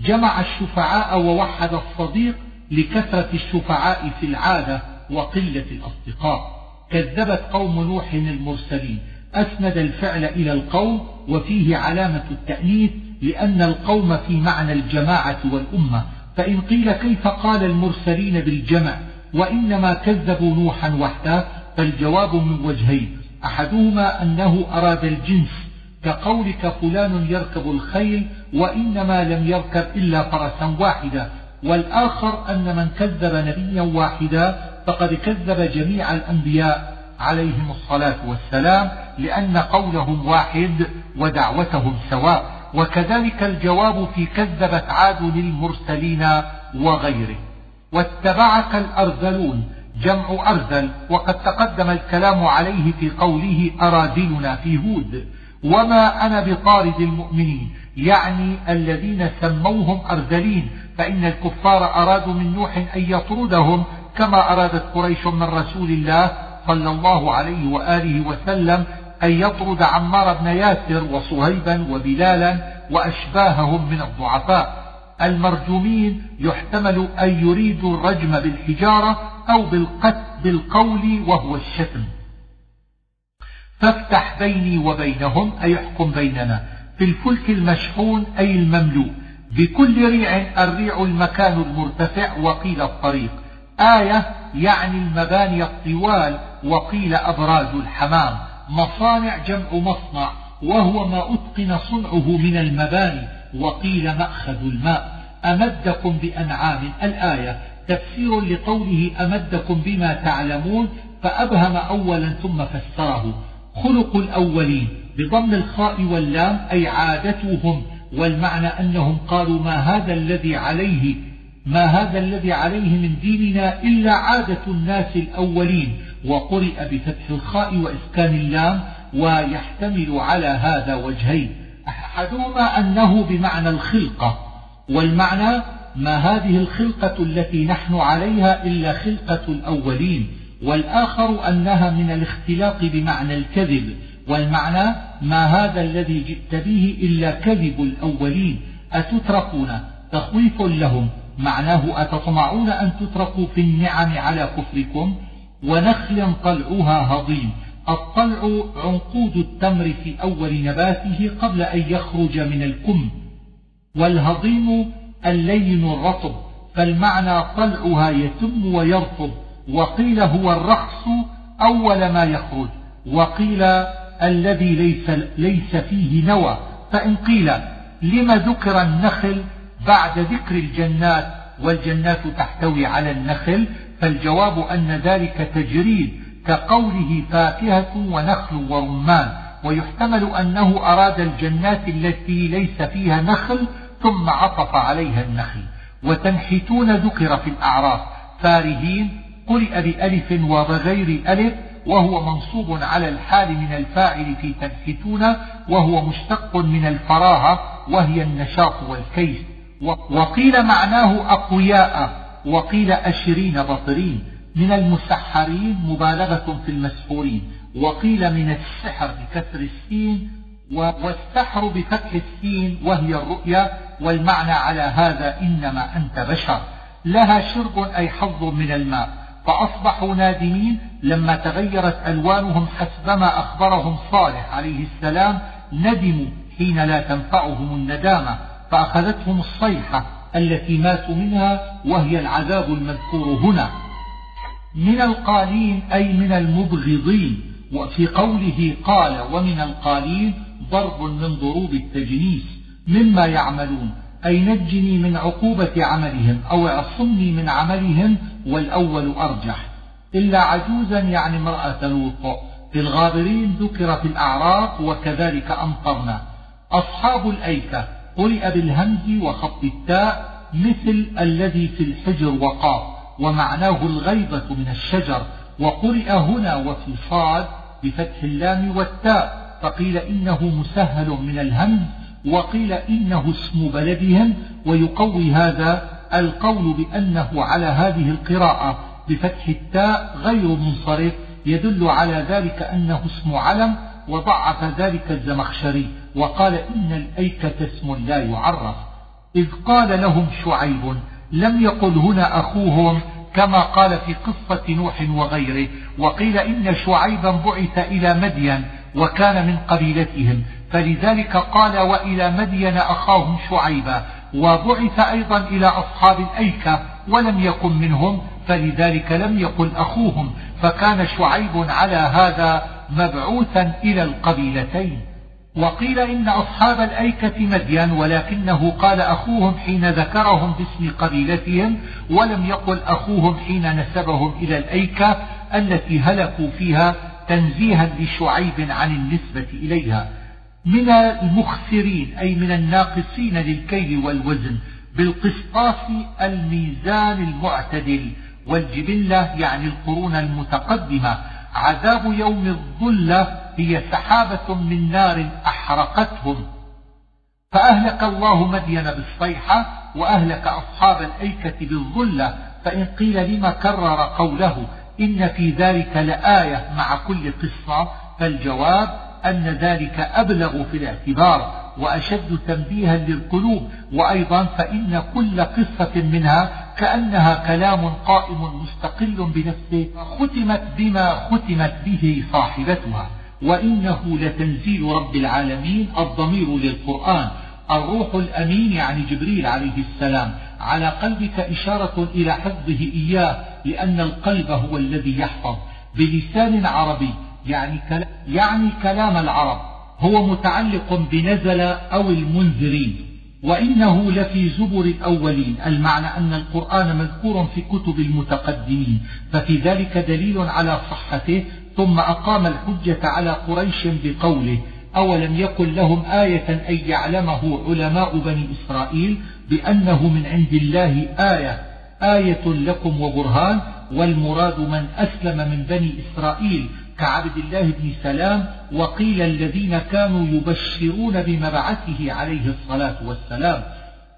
جمع الشفعاء ووحد الصديق لكثرة الشفعاء في العادة وقلة الأصدقاء. كذبت قوم نوح المرسلين. أسند الفعل إلى القوم وفيه علامة التأنيث لأن القوم في معنى الجماعة والأمة. فإن قيل كيف قال المرسلين بالجمع وإنما كذبوا نوحا وحده فالجواب من وجهين. أحدهما أنه أراد الجنس كقولك فلان يركب الخيل وإنما لم يركب إلا فرسا واحدا والآخر أن من كذب نبيا واحدا فقد كذب جميع الأنبياء عليهم الصلاة والسلام لأن قولهم واحد ودعوتهم سواء. وكذلك الجواب في كذبت عاد للمرسلين وغيره. واتبعك الأرذلون جمع أرذل وقد تقدم الكلام عليه في قوله أراذلنا في هود وما أنا بطارد المؤمنين يعني الذين سموهم أرذلين فإن الكفار أرادوا من نوح أن يطردهم كما أرادت قريش من رسول الله صلى الله عليه وآله وسلم أن يطرد عمار بن ياسر وصهيبا وبلالا وأشباههم من الضعفاء. المرجومين يحتمل أن يريدوا الرجم بالحجارة أو بالقتل بالقول وهو الشتم. فافتح بيني وبينهم أي احكم بيننا في الفلك المشحون أي المملوء. بكل ريع الريع المكان المرتفع وقيل الطريق. آية يعني المباني الطوال وقيل أبراز الحمام. مصانع جمع مصنع وهو ما أتقن صنعه من المباني وقيل مأخذ الماء. أمدكم بأنعام. الآية تفسير لقوله أمدكم بما تعلمون فأبهم أولا ثم فسره. خلق الأولين بضم الخاء واللام أي عادتهم والمعنى أنهم قالوا ما هذا الذي عليه ما هذا الذي عليه من ديننا إلا عادة الناس الأولين. وقرئ بفتح الخاء وإسكان اللام ويحتمل على هذا وجهين. أحدهما أنه بمعنى الخلقة والمعنى ما هذه الخلقة التي نحن عليها إلا خلقة الأولين والآخر أنها من الاختلاق بمعنى الكذب والمعنى ما هذا الذي جئت به إلا كذب الأولين. أتتركون؟ تخويف لهم. معناه أتطمعون أن تتركوا في النعم على كفركم؟ ونخل طلعها هضيم. الطلع عنقود التمر في أول نباته قبل أن يخرج من الكم والهضيم اللين الرطب. فالمعنى طلعها يتم ويرطب. وقيل هو الرخص أول ما يخرج. وقيل الذي ليس, ليس فيه نوى. فإن قيل لم ذكر النخل بعد ذكر الجنات والجنات تحتوي على النخل فالجواب أن ذلك تجريد كقوله فاكهة ونخل ورمان ويحتمل أنه أراد الجنات التي ليس فيها نخل ثم عطف عليها النخل. وتنحتون ذكر في الأعراف فارهين قرئ بألف وبغير ألف وهو منصوب على الحال من الفاعل في تنحتون وهو مشتق من الفراهة وهي النشاط والكيس. وقيل معناه أقوياء. وقيل أشرين بطرين من المسحرين مبالغة في المسحورين. وقيل من السحر بكسر السين والسحر بفتح السين وهي الرؤيا. والمعنى على هذا إنما أنت بشر. لها شرب أي حظ من الماء. فأصبحوا نادمين لما تغيرت ألوانهم حسبما أخبرهم صالح عليه السلام. ندموا حين لا تنفعهم الندامة. فأخذتهم الصيحة. التي ماتوا منها وهي العذاب المذكور هنا. من القالين أي من المبغضين. وفي قوله قال ومن القالين ضرب من ضروب التجنيس. مما يعملون أي نجني من عقوبة عملهم أو اعصمني من عملهم والأول أرجح. إلا عجوزا يعني امرأة لوط. في الغابرين ذكر في الأعراف وكذلك أمطرنا. أصحاب الأيكة قرئ بالهمز وخط التاء مثل الذي في الحجر وقاف ومعناه الغيبة من الشجر وقرئ هنا وفي صاد بفتح اللام والتاء فقيل إنه مسهل من الهمز وقيل إنه اسم بلدهم ويقوي هذا القول بأنه على هذه القراءة بفتح التاء غير منصرف يدل على ذلك أنه اسم علم وضعف ذلك الزمخشري. وقال إن الأيكة اسم لا يعرف إذ قال لهم شعيب لم يقل هنا أخوهم كما قال في قصة نوح وغيره وقيل إن شعيبا بعث إلى مدين وكان من قبيلتهم فلذلك قال وإلى مدين أخاهم شعيبا وبعث أيضا إلى أصحاب الأيكة ولم يكن منهم فلذلك لم يقل أخوهم فكان شعيب على هذا مبعوثا إلى القبيلتين. وقيل إن أصحاب الأيكة مدين ولكنه قال أخوهم حين ذكرهم باسم قبيلتهم ولم يقل أخوهم حين نسبهم إلى الأيكة التي هلكوا فيها تنزيها لشعيب عن النسبة إليها. من المخسرين أي من الناقصين للكيل والوزن بالقسطاس الميزان المعتدل والجبلة يعني القرون المتقدمة عذاب يوم الظلة هي سحابة من نار أحرقتهم. فأهلك الله مدين بالصيحة وأهلك أصحاب الأيكة بالظلة فإن قيل لما كرر قوله إن في ذلك لآية مع كل قصة فالجواب أن ذلك أبلغ في الاعتبار وأشد تنبيها للقلوب. وأيضا فإن كل قصة منها كأنها كلام قائم مستقل بنفسه ختمت بما ختمت به صاحبتها. وإنه لتنزيل رب العالمين الضمير للقرآن الروح الأمين يعني جبريل عليه السلام. على قلبك إشارة إلى حفظه إياه لأن القلب هو الذي يحفظ. بلسان عربي يعني كلام, يعني كلام العرب هو متعلق بنزل أو المنذرين. وإنه لفي زبر الأولين. المعنى أن القرآن مذكور في كتب المتقدمين. ففي ذلك دليل على صحته ثم أقام الحجة على قريش بقوله أولم يكن لهم آية أن يعلمه علماء بني إسرائيل بأنه من عند الله آية آية لكم وبرهان والمراد من أسلم من بني إسرائيل كعبد الله بن سلام وقيل الذين كانوا يبشرون بمبعثه عليه الصلاة والسلام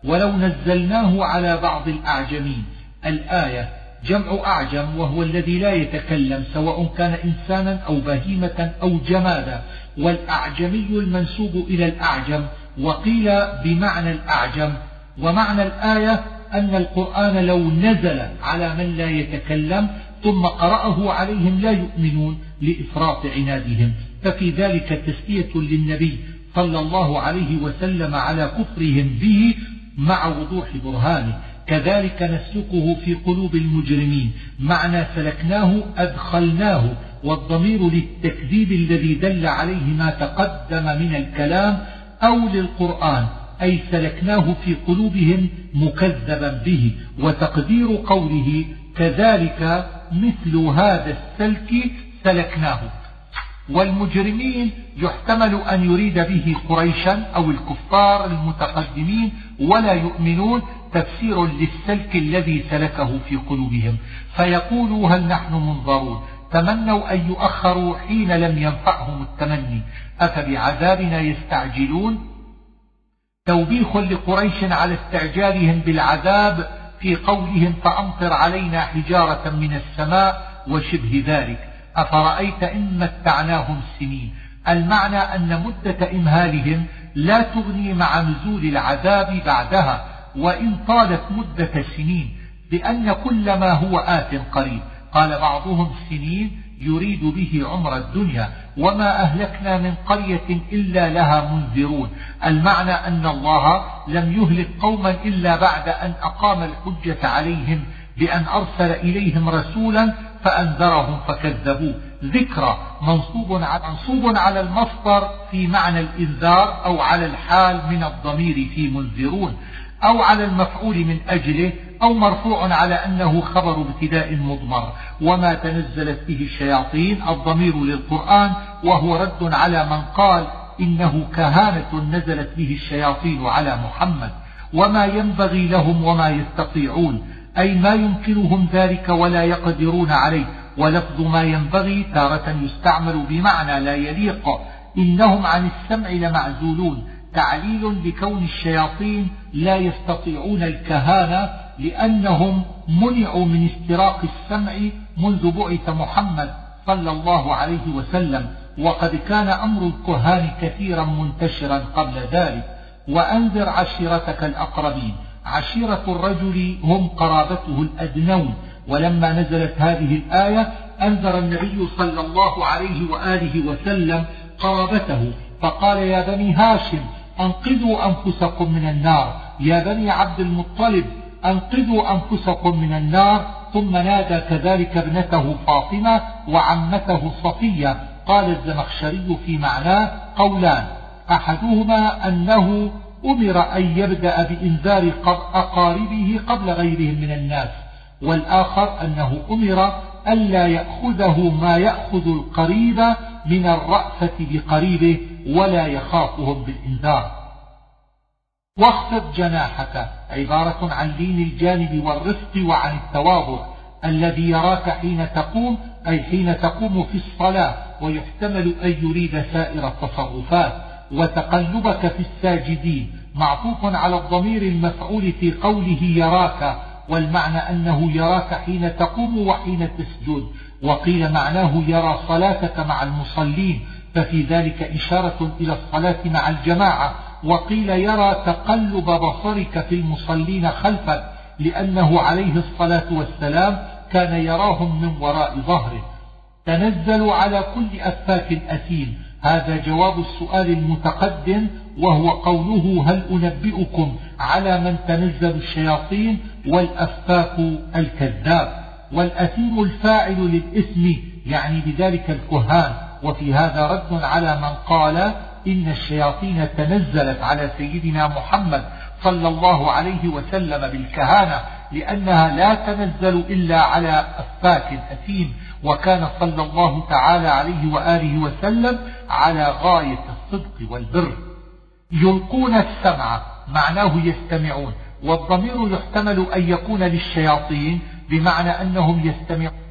ولو نزلناه على بعض الأعجمين الآية جمع أعجم وهو الذي لا يتكلم سواء كان إنسانا أو بهيمة أو جمادا والأعجمي المنسوب إلى الأعجم وقيل بمعنى الأعجم ومعنى الآية أن القرآن لو نزل على من لا يتكلم ثم قرأه عليهم لا يؤمنون لإفراط عنادهم. ففي ذلك تسلية للنبي صلى الله عليه وسلم على كفرهم به مع وضوح برهانه. كذلك نسلكه في قلوب المجرمين. معنى سلكناه أدخلناه والضمير للتكذيب الذي دل عليه ما تقدم من الكلام أو للقرآن أي سلكناه في قلوبهم مكذبا به. وتقدير قوله كذلك مثل هذا السلك سلكناه. والمجرمين يحتمل أن يريد به قريشا أو الكفار المتقدمين ولا يؤمنون تفسير للسلك الذي سلكه في قلوبهم. فيقولوا هل نحن منظرون؟ تمنوا أن يؤخروا حين لم ينفعهم التمني. أفبعذابنا يستعجلون؟ توبيخ لقريش على استعجالهم بالعذاب في قولهم فأمطر علينا حجارة من السماء وشبه ذلك. أفرأيت إن متعناهم سنين؟ المعنى أن مدة إمهالهم لا تغني مع نزول العذاب بعدها. وإن طالت مدة سنين بأن كل ما هو آت قريب. قال بعضهم سنين يريد به عمر الدنيا وما أهلكنا من قرية إلا لها منذرون. المعنى أن الله لم يهلك قوما إلا بعد أن أقام الحجة عليهم بأن أرسل إليهم رسولا فأنذرهم فكذبوه. ذكرى منصوب على منصوب على المصدر في معنى الإنذار أو على الحال من الضمير في منذرون. أو على المفعول من أجله أو مرفوع على أنه خبر ابتداء مضمر. وما تنزلت به الشياطين الضمير للقرآن وهو رد على من قال إنه كهانة نزلت به الشياطين على محمد. وما ينبغي لهم وما يستطيعون أي ما يمكنهم ذلك ولا يقدرون عليه. ولفظ ما ينبغي تارة يستعمل بمعنى لا يليق. إنهم عن السمع لمعزولون. تعليل لكون الشياطين لا يستطيعون الكهانة لأنهم منعوا من استراق السمع منذ بعث محمد صلى الله عليه وسلم. وقد كان أمر الكهان كثيرا منتشرا قبل ذلك. وأنذر عشيرتك الأقربين. عشيرة الرجل هم قرابته الأدنون. ولما نزلت هذه الآية أنذر النبي صلى الله عليه وآله وسلم قرابته. فقال يا بني هاشم أنقذوا أنفسكم من النار. يا بني عبد المطلب أنقذوا أنفسكم من النار. ثم نادى كذلك ابنته فاطمة وعمته صفية. قال الزمخشري في معناه قولان أحدهما أنه أمر أن يبدأ بإنذار أقاربه قبل غيرهم من الناس والآخر أنه أمر ألا يأخذه ما يأخذ القريب من الرأفة بقريبه ولا يخافهم بالإنذار. واخفض جناحك عبارة عن لين الجانب والرفق وعن التواضع الذي يراك حين تقوم أي حين تقوم في الصلاة ويحتمل أن يريد سائر التصرفات. وتقلبك في الساجدين معطوف على الضمير المفعول في قوله يراك والمعنى أنه يراك حين تقوم وحين تسجد. وقيل معناه يرى صلاتك مع المصلين ففي ذلك إشارة إلى الصلاة مع الجماعة. وقيل يرى تقلب بصرك في المصلين خلفك لأنه عليه الصلاة والسلام كان يراهم من وراء ظهره. تنزل على كل أفاك أثيم. هذا جواب السؤال المتقدم وهو قوله هل أنبئكم على من تنزل الشياطين والأفاك الكذاب؟ والأثيم الفاعل للإثم يعني بذلك الكهان وفي هذا رد على من قال إن الشياطين تنزلت على سيدنا محمد صلى الله عليه وسلم بالكهانة لأنها لا تنزل إلا على أفاك أثيم وكان صلى الله تعالى عليه وآله وسلم على غاية الصدق والبر. يلقون السمع معناه يستمعون والضمير يحتمل أن يكون للشياطين بمعنى أنهم يستمعون.